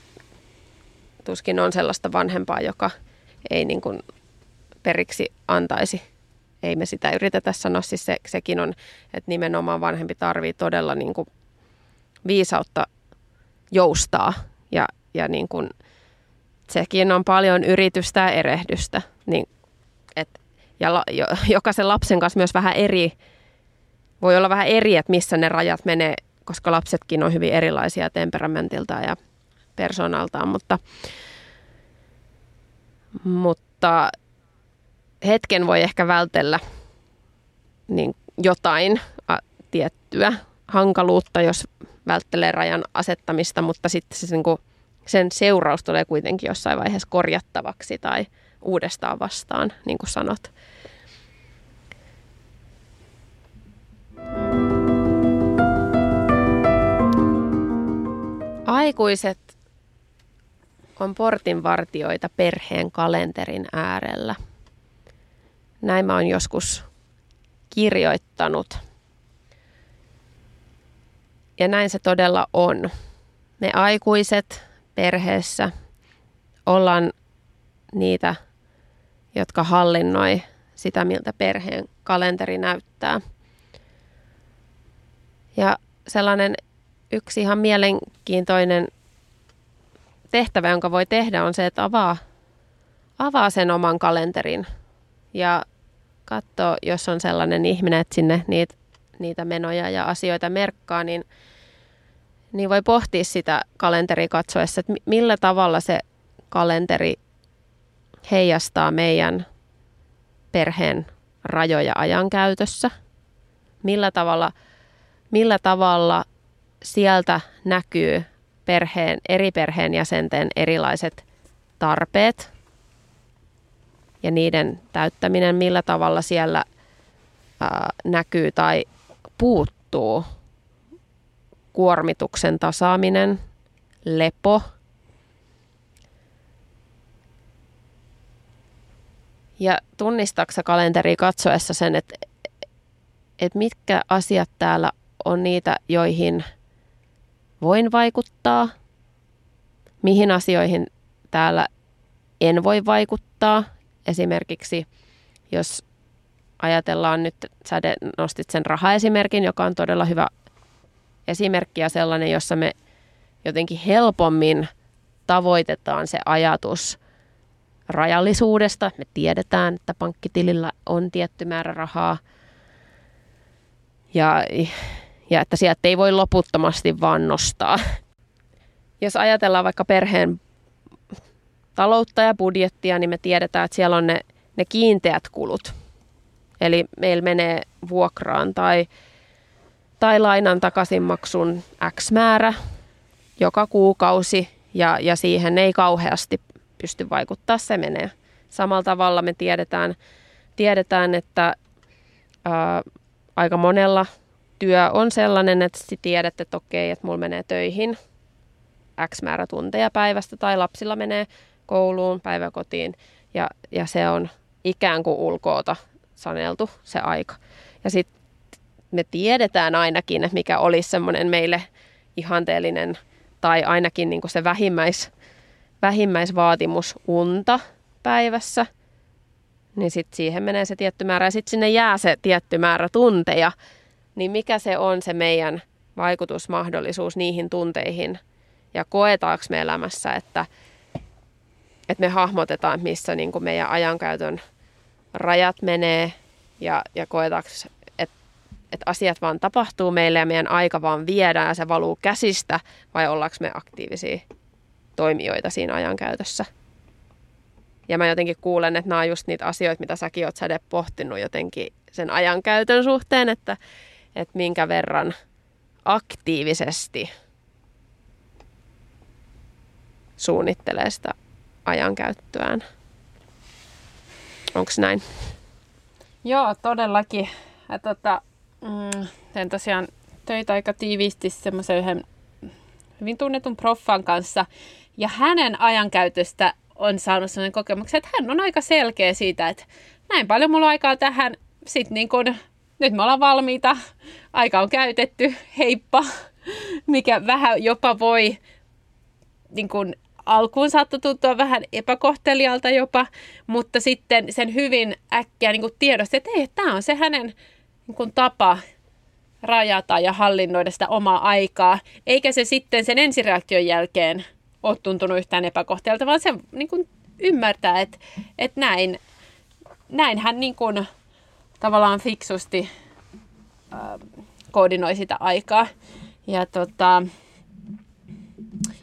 tuskin on sellaista vanhempaa, joka ei niin kuin periksi antaisi. Ei me sitä yritetä sanoa, siis se, sekin on, että nimenomaan vanhempi tarvii todella niin kuin viisautta joustaa ja, ja niin kuin sekin on paljon yritystä ja erehdystä. Niin, et, ja la, jo, jokaisen lapsen kanssa myös vähän eri, voi olla vähän eri, että missä ne rajat menee, koska lapsetkin on hyvin erilaisia temperamentilta ja persoonaltaan, mutta, mutta hetken voi ehkä vältellä niin jotain a, tiettyä hankaluutta, jos välttelee rajan asettamista, mutta sitten se niin kuin sen seuraus tulee kuitenkin jossain vaiheessa korjattavaksi tai uudestaan vastaan, niin kuin sanot. Aikuiset on portinvartioita perheen kalenterin äärellä. Näin mä oon joskus kirjoittanut. Ja näin se todella on. Me aikuiset perheessä ollaan niitä, jotka hallinnoi sitä, miltä perheen kalenteri näyttää. Ja sellainen yksi ihan mielenkiintoinen tehtävä, jonka voi tehdä, on se, että avaa, avaa sen oman kalenterin ja katsoo, jos on sellainen ihminen, että sinne niitä, niitä menoja ja asioita merkkaa, niin – niin voi pohtia sitä kalenteria katsoessa, että millä tavalla se kalenteri heijastaa meidän perheen rajoja ajankäytössä. Millä tavalla, millä tavalla sieltä näkyy perheen, eri perheenjäsenten erilaiset tarpeet ja niiden täyttäminen, millä tavalla siellä ää, näkyy tai puuttuu kuormituksen tasaaminen, lepo. Ja tunnistaksa kalenteri katsoessa sen, että, että mitkä asiat täällä on niitä, joihin voin vaikuttaa, mihin asioihin täällä en voi vaikuttaa. Esimerkiksi jos ajatellaan nyt, sä nostit sen rahaesimerkin, joka on todella hyvä esimerkkiä sellainen, jossa me jotenkin helpommin tavoitetaan se ajatus rajallisuudesta. Me tiedetään, että pankkitilillä on tietty määrä rahaa ja, ja että sieltä ei voi loputtomasti vaan nostaa. Jos ajatellaan vaikka perheen taloutta ja budjettia, niin me tiedetään, että siellä on ne, ne kiinteät kulut. Eli meillä menee vuokraan tai tai lainan takaisinmaksun X määrä joka kuukausi ja, ja siihen ei kauheasti pysty vaikuttaa, se menee. Samalla tavalla me tiedetään, tiedetään että ää, aika monella työ on sellainen, että tiedät, että okei, että mulla menee töihin X määrä tunteja päivästä tai lapsilla menee kouluun, päiväkotiin. Ja, ja se on ikään kuin ulkoota saneltu se aika. Ja sitten me tiedetään ainakin, mikä olisi semmoinen meille ihanteellinen tai ainakin niin se vähimmäis, vähimmäisvaatimus unta päivässä, niin sitten siihen menee se tietty määrä. Ja sitten sinne jää se tietty määrä tunteja, niin mikä se on se meidän vaikutusmahdollisuus niihin tunteihin? Ja koetaanko me elämässä, että, että me hahmotetaan, missä niin kuin meidän ajankäytön rajat menee ja, ja koetaanko, että, että asiat vaan tapahtuu meille ja meidän aika vaan viedään ja se valuu käsistä vai ollaanko me aktiivisia toimijoita siinä ajankäytössä. Ja mä jotenkin kuulen, että nämä on just niitä asioita, mitä säkin oot säde pohtinut jotenkin sen ajankäytön suhteen, että, että minkä verran aktiivisesti suunnittelee sitä ajankäyttöään. Onko näin? Joo, todellakin. Ja tota, mm, teen tosiaan töitä aika tiiviisti semmoisen yhden hyvin tunnetun proffan kanssa. Ja hänen ajankäytöstä on saanut sellainen kokemuksen, että hän on aika selkeä siitä, että näin paljon mulla on aikaa tähän. Sitten niin kun, nyt me ollaan valmiita, aika on käytetty, heippa, mikä vähän jopa voi niin kun, alkuun saattoi tuntua vähän epäkohtelialta jopa, mutta sitten sen hyvin äkkiä niin tiedosti, että ei, tämä on se hänen niin tapa rajata ja hallinnoida sitä omaa aikaa, eikä se sitten sen ensireaktion jälkeen ole tuntunut yhtään epäkohtelialta, vaan se niin kuin ymmärtää, että, että näin, näin hän niin kuin, tavallaan fiksusti äh, koordinoi sitä aikaa. Ja tota,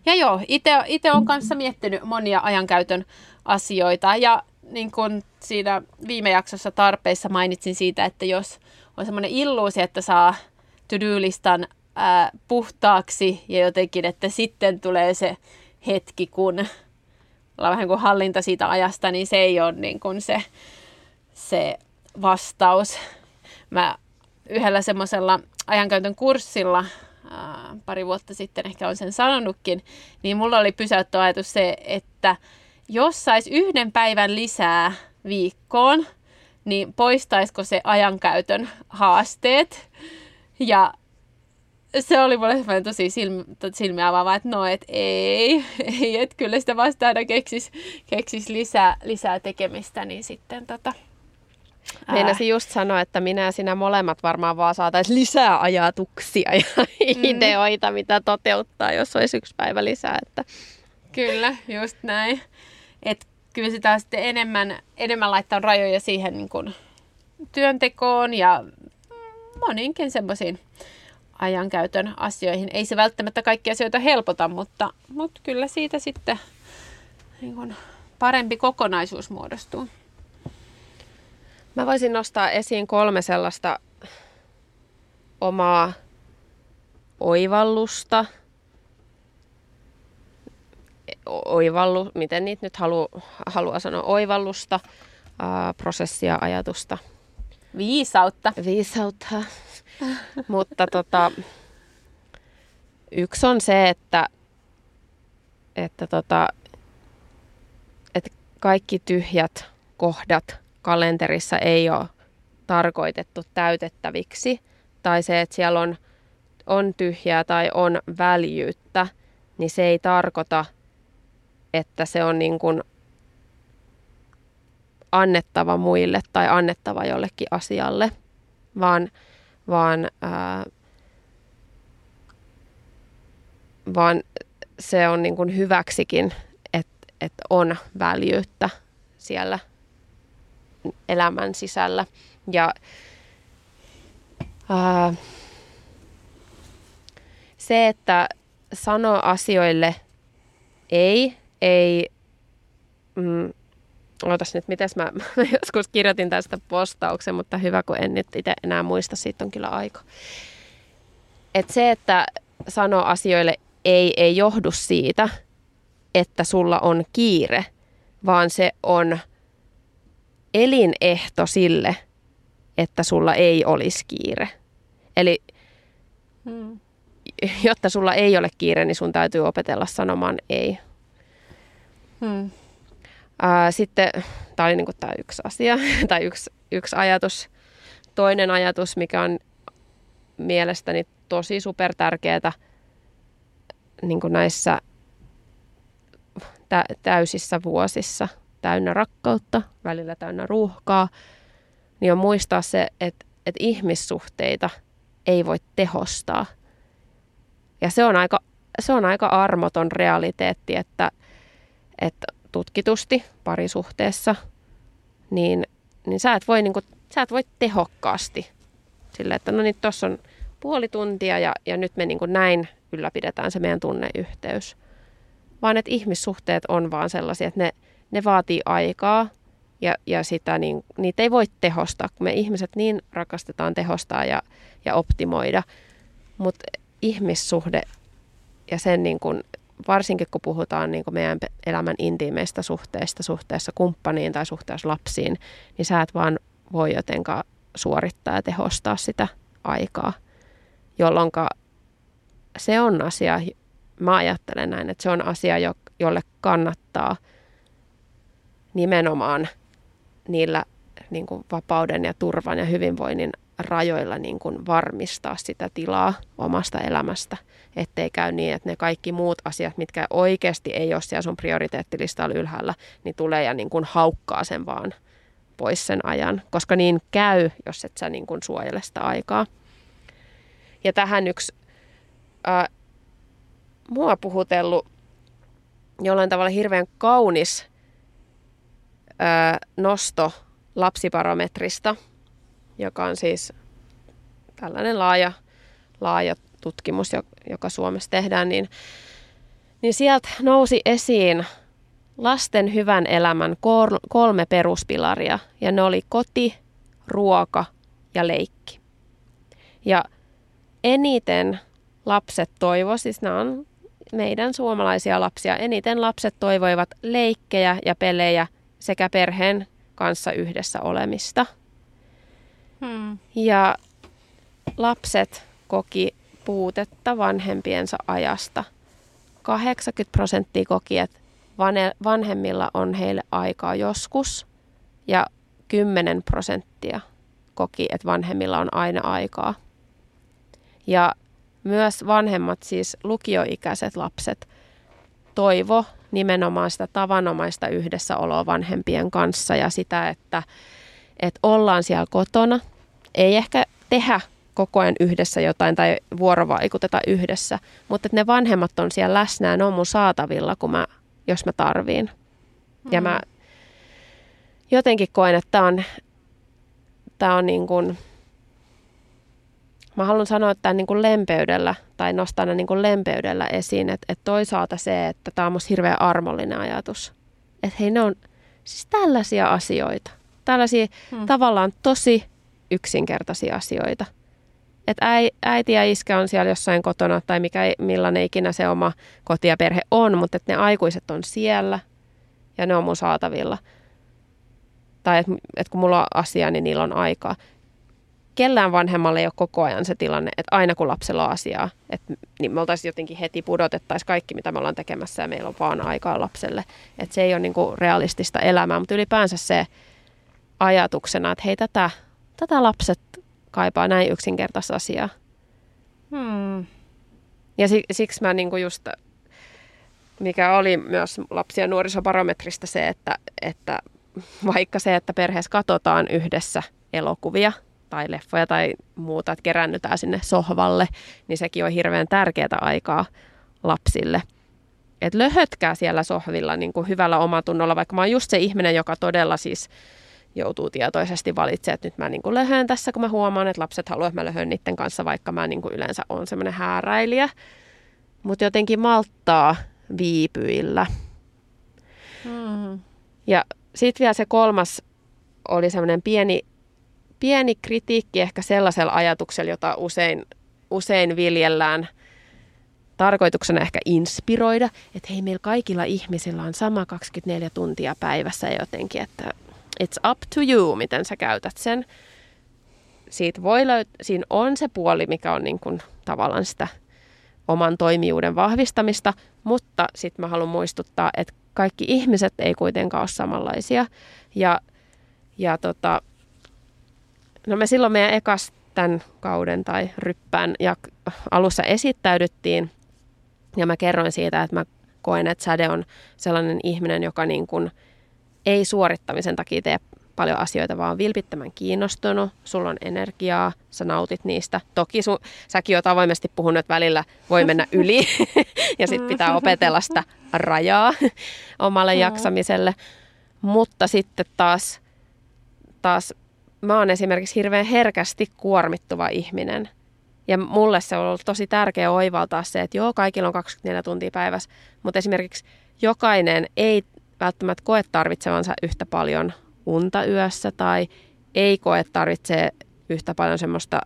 ja joo, itse olen kanssa miettinyt monia ajankäytön asioita ja niin kuin siinä viime jaksossa tarpeissa mainitsin siitä, että jos on semmoinen illuusi, että saa to-do-listan ää, puhtaaksi ja jotenkin, että sitten tulee se hetki, kun ollaan vähän kuin hallinta siitä ajasta, niin se ei ole niin kuin se, se vastaus. Mä yhdellä semmoisella ajankäytön kurssilla pari vuotta sitten ehkä on sen sanonutkin, niin mulla oli pysäytty ajatus se, että jos sais yhden päivän lisää viikkoon, niin poistaisiko se ajankäytön haasteet. Ja se oli mulle tosi silmi, silmiä avaava, että no, et ei, ei, että kyllä sitä vasta aina keksis, keksis lisää, lisää tekemistä, niin sitten tota, Meinasin just sanoa, että minä ja sinä molemmat varmaan vaan saataisiin lisää ajatuksia ja mm. ideoita, mitä toteuttaa, jos olisi yksi päivä lisää. Että... Kyllä, just näin. Et kyllä sitä sitten enemmän, enemmän laittaa rajoja siihen niin kuin työntekoon ja moninkin semmoisiin ajankäytön asioihin. Ei se välttämättä kaikkia asioita helpota, mutta, mutta kyllä siitä sitten niin kuin parempi kokonaisuus muodostuu. Mä voisin nostaa esiin kolme sellaista omaa oivallusta. Oivallu, miten niitä nyt halu, haluaa sanoa, oivallusta, ää, prosessia, ajatusta. Viisautta. Viisautta. Mutta tota, yksi on se, että, että, tota, että kaikki tyhjät kohdat kalenterissa ei ole tarkoitettu täytettäviksi, tai se, että siellä on, on tyhjää tai on väljyyttä, niin se ei tarkoita, että se on niin kuin annettava muille tai annettava jollekin asialle, vaan, vaan, ää, vaan se on niin kuin hyväksikin, että, että on väljyyttä siellä elämän sisällä. Ja ää, se, että sanoo asioille ei, ei, mm, Ootas nyt, mites mä, mä joskus kirjoitin tästä postauksen, mutta hyvä, kun en nyt itse enää muista, siitä on kyllä aika. Et se, että sanoo asioille ei, ei johdu siitä, että sulla on kiire, vaan se on elinehto sille, että sulla ei olisi kiire. Eli Hmm. Jotta sulla ei ole kiire, niin sun täytyy opetella sanomaan ei. Hmm. sitten tämä oli niinku tämä yksi asia tai yksi, yksi ajatus. Toinen ajatus, mikä on mielestäni tosi super tärkeää niin näissä tä- täysissä vuosissa, täynnä rakkautta, välillä täynnä ruuhkaa, niin on muistaa se, että, että ihmissuhteita ei voi tehostaa. Ja se on aika, se on aika armoton realiteetti, että, että tutkitusti parisuhteessa, niin, niin sä et voi, niin kuin, sä et voi tehokkaasti sille, että no niin, tuossa on puoli tuntia ja, ja nyt me niin kuin näin ylläpidetään se meidän tunneyhteys. Vaan että ihmissuhteet on vaan sellaisia, että ne, ne vaatii aikaa ja, ja sitä niin, niitä ei voi tehostaa, kun me ihmiset niin rakastetaan tehostaa ja, ja optimoida. Mutta ihmissuhde ja sen niin kuin, varsinkin kun puhutaan niin kuin meidän elämän intiimeistä suhteista suhteessa kumppaniin tai suhteessa lapsiin, niin sä et vaan voi jotenkaan suorittaa ja tehostaa sitä aikaa, jolloin se on asia, mä ajattelen näin, että se on asia, jolle kannattaa nimenomaan niillä niin kuin vapauden ja turvan ja hyvinvoinnin rajoilla niin kuin varmistaa sitä tilaa omasta elämästä, ettei käy niin, että ne kaikki muut asiat, mitkä oikeasti ei ole siellä sun prioriteettilistalla ylhäällä, niin tulee ja niin kuin haukkaa sen vaan pois sen ajan, koska niin käy, jos et sä niin kuin suojele sitä aikaa. Ja tähän yksi ää, mua puhutellut jollain tavalla hirveän kaunis nosto lapsibarometrista, joka on siis tällainen laaja, laaja tutkimus, joka Suomessa tehdään, niin, niin sieltä nousi esiin lasten hyvän elämän kolme peruspilaria, ja ne oli koti, ruoka ja leikki. Ja eniten lapset toivo, siis nämä on meidän suomalaisia lapsia, eniten lapset toivoivat leikkejä ja pelejä sekä perheen kanssa yhdessä olemista. Hmm. Ja lapset koki puutetta vanhempiensa ajasta. 80 prosenttia koki, että vanhemmilla on heille aikaa joskus ja 10 prosenttia koki, että vanhemmilla on aina aikaa. Ja myös vanhemmat, siis lukioikäiset lapset, toivo nimenomaan sitä tavanomaista yhdessäoloa vanhempien kanssa ja sitä, että, että ollaan siellä kotona. Ei ehkä tehdä koko ajan yhdessä jotain tai vuorovaikuteta yhdessä, mutta että ne vanhemmat on siellä läsnä ja ne on mun saatavilla, kun mä, jos mä tarviin. Mm-hmm. Ja mä jotenkin koen, että tämä on, tää on niin kuin, mä haluan sanoa tämän niin kuin lempeydellä tai nostaa niin kuin lempeydellä esiin, että, että toisaalta se, että tämä on musta hirveän armollinen ajatus. Että hei, ne on siis tällaisia asioita. Tällaisia hmm. tavallaan tosi yksinkertaisia asioita. Että äiti ja iskä on siellä jossain kotona tai mikä, millainen ikinä se oma koti ja perhe on, mutta että ne aikuiset on siellä ja ne on mun saatavilla. Tai että et kun mulla on asia, niin niillä on aikaa kellään vanhemmalle ei ole koko ajan se tilanne, että aina kun lapsella on asiaa, että, niin me oltaisiin jotenkin heti pudotettaisiin kaikki, mitä me ollaan tekemässä ja meillä on vaan aikaa lapselle. Että se ei ole niin kuin realistista elämää, mutta ylipäänsä se ajatuksena, että hei tätä, tätä lapset kaipaa näin yksinkertaista asiaa. Hmm. Ja siksi mä niin kuin just, mikä oli myös lapsi- ja nuorisobarometrista se, että, että vaikka se, että perheessä katsotaan yhdessä elokuvia – tai leffoja tai muuta, että kerännytään sinne sohvalle, niin sekin on hirveän tärkeää aikaa lapsille. Että löhötkää siellä sohvilla niin kuin hyvällä omatunnolla, vaikka mä oon just se ihminen, joka todella siis joutuu tietoisesti valitsemaan, että nyt mä niin kuin löhön tässä, kun mä huomaan, että lapset haluavat, että mä löhön niiden kanssa, vaikka mä niin kuin yleensä on semmoinen hääräilijä. Mutta jotenkin malttaa viipyillä. Mm. Ja sitten vielä se kolmas oli semmoinen pieni pieni kritiikki ehkä sellaisella ajatuksella, jota usein, usein viljellään tarkoituksena ehkä inspiroida, että hei, meillä kaikilla ihmisillä on sama 24 tuntia päivässä jotenkin, että it's up to you, miten sä käytät sen. siitä voi löytää, siinä on se puoli, mikä on niin kuin tavallaan sitä oman toimijuuden vahvistamista, mutta sitten mä haluan muistuttaa, että kaikki ihmiset ei kuitenkaan ole samanlaisia. Ja, ja tota, no me silloin meidän ekas tämän kauden tai ryppään ja alussa esittäydyttiin ja mä kerroin siitä, että mä koen, että Säde on sellainen ihminen, joka niin kuin ei suorittamisen takia tee paljon asioita, vaan vilpittömän kiinnostunut, sulla on energiaa, sä nautit niistä. Toki su, säkin oot avoimesti puhunut, että välillä voi mennä yli ja sitten pitää opetella sitä rajaa omalle jaksamiselle. Mutta sitten taas, taas mä oon esimerkiksi hirveän herkästi kuormittuva ihminen. Ja mulle se on ollut tosi tärkeä oivaltaa se, että joo, kaikilla on 24 tuntia päivässä, mutta esimerkiksi jokainen ei välttämättä koe tarvitsevansa yhtä paljon unta yössä tai ei koe tarvitsee yhtä paljon semmoista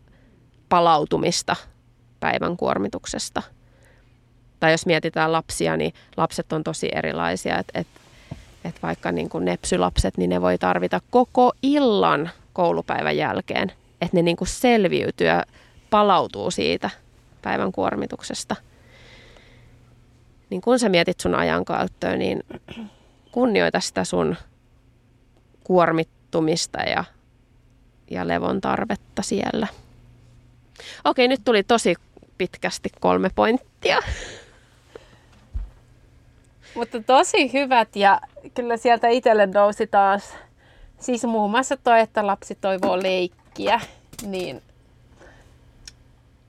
palautumista päivän kuormituksesta. Tai jos mietitään lapsia, niin lapset on tosi erilaisia. Että et, et vaikka niin kuin nepsylapset, niin ne voi tarvita koko illan koulupäivän jälkeen, että ne niin kuin selviytyy ja palautuu siitä päivän kuormituksesta. Niin kun sä mietit sun ajankäyttöä, niin kunnioita sitä sun kuormittumista ja, ja levon tarvetta siellä. Okei, nyt tuli tosi pitkästi kolme pointtia. Mutta tosi hyvät ja kyllä sieltä itselle nousi taas, siis muun muassa toi, että lapsi toivoo leikkiä, niin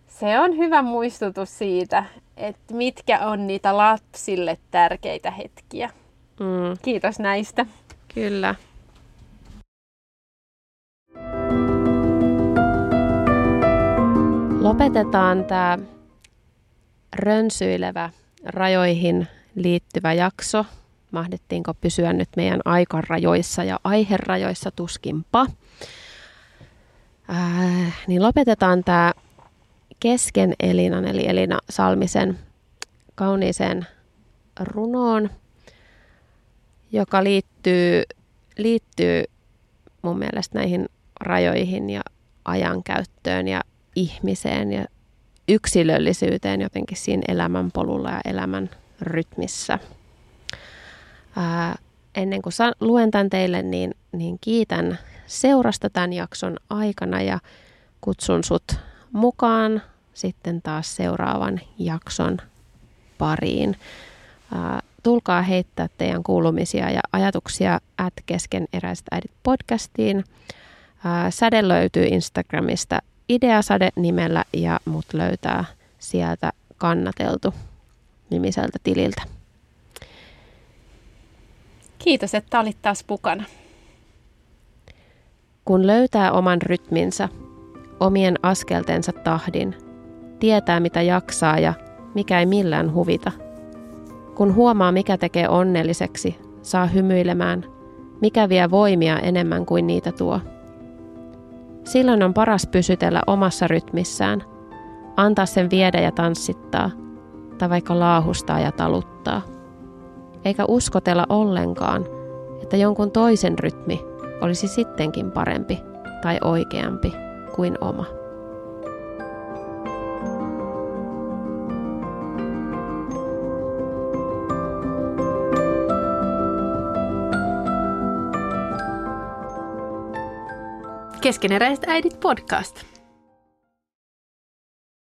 se on hyvä muistutus siitä, että mitkä on niitä lapsille tärkeitä hetkiä. Mm. Kiitos näistä. Kyllä. Lopetetaan tämä rönsyilevä rajoihin liittyvä jakso. Mahdettiinko pysyä nyt meidän aikarajoissa ja aiherajoissa tuskinpa. Äh, niin lopetetaan tämä kesken Elinan, eli Elina Salmisen kauniiseen runoon, joka liittyy, liittyy mun mielestä näihin rajoihin ja ajankäyttöön ja ihmiseen ja yksilöllisyyteen jotenkin siinä elämänpolulla ja elämän rytmissä. Ää, ennen kuin luen tämän teille, niin, niin kiitän seurasta tämän jakson aikana ja kutsun sut mukaan sitten taas seuraavan jakson pariin. Ää, tulkaa heittää teidän kuulumisia ja ajatuksia at keskeneräiset äidit podcastiin. Ää, säde löytyy Instagramista Ideasade nimellä ja mut löytää sieltä kannateltu nimiseltä tililtä. Kiitos, että olit taas mukana. Kun löytää oman rytminsä, omien askeltensa tahdin, tietää mitä jaksaa ja mikä ei millään huvita. Kun huomaa mikä tekee onnelliseksi, saa hymyilemään, mikä vie voimia enemmän kuin niitä tuo. Silloin on paras pysytellä omassa rytmissään, antaa sen viedä ja tanssittaa, tai vaikka laahustaa ja taluttaa. Eikä uskotella ollenkaan, että jonkun toisen rytmi olisi sittenkin parempi tai oikeampi kuin oma. Keskeneräiset äidit podcast.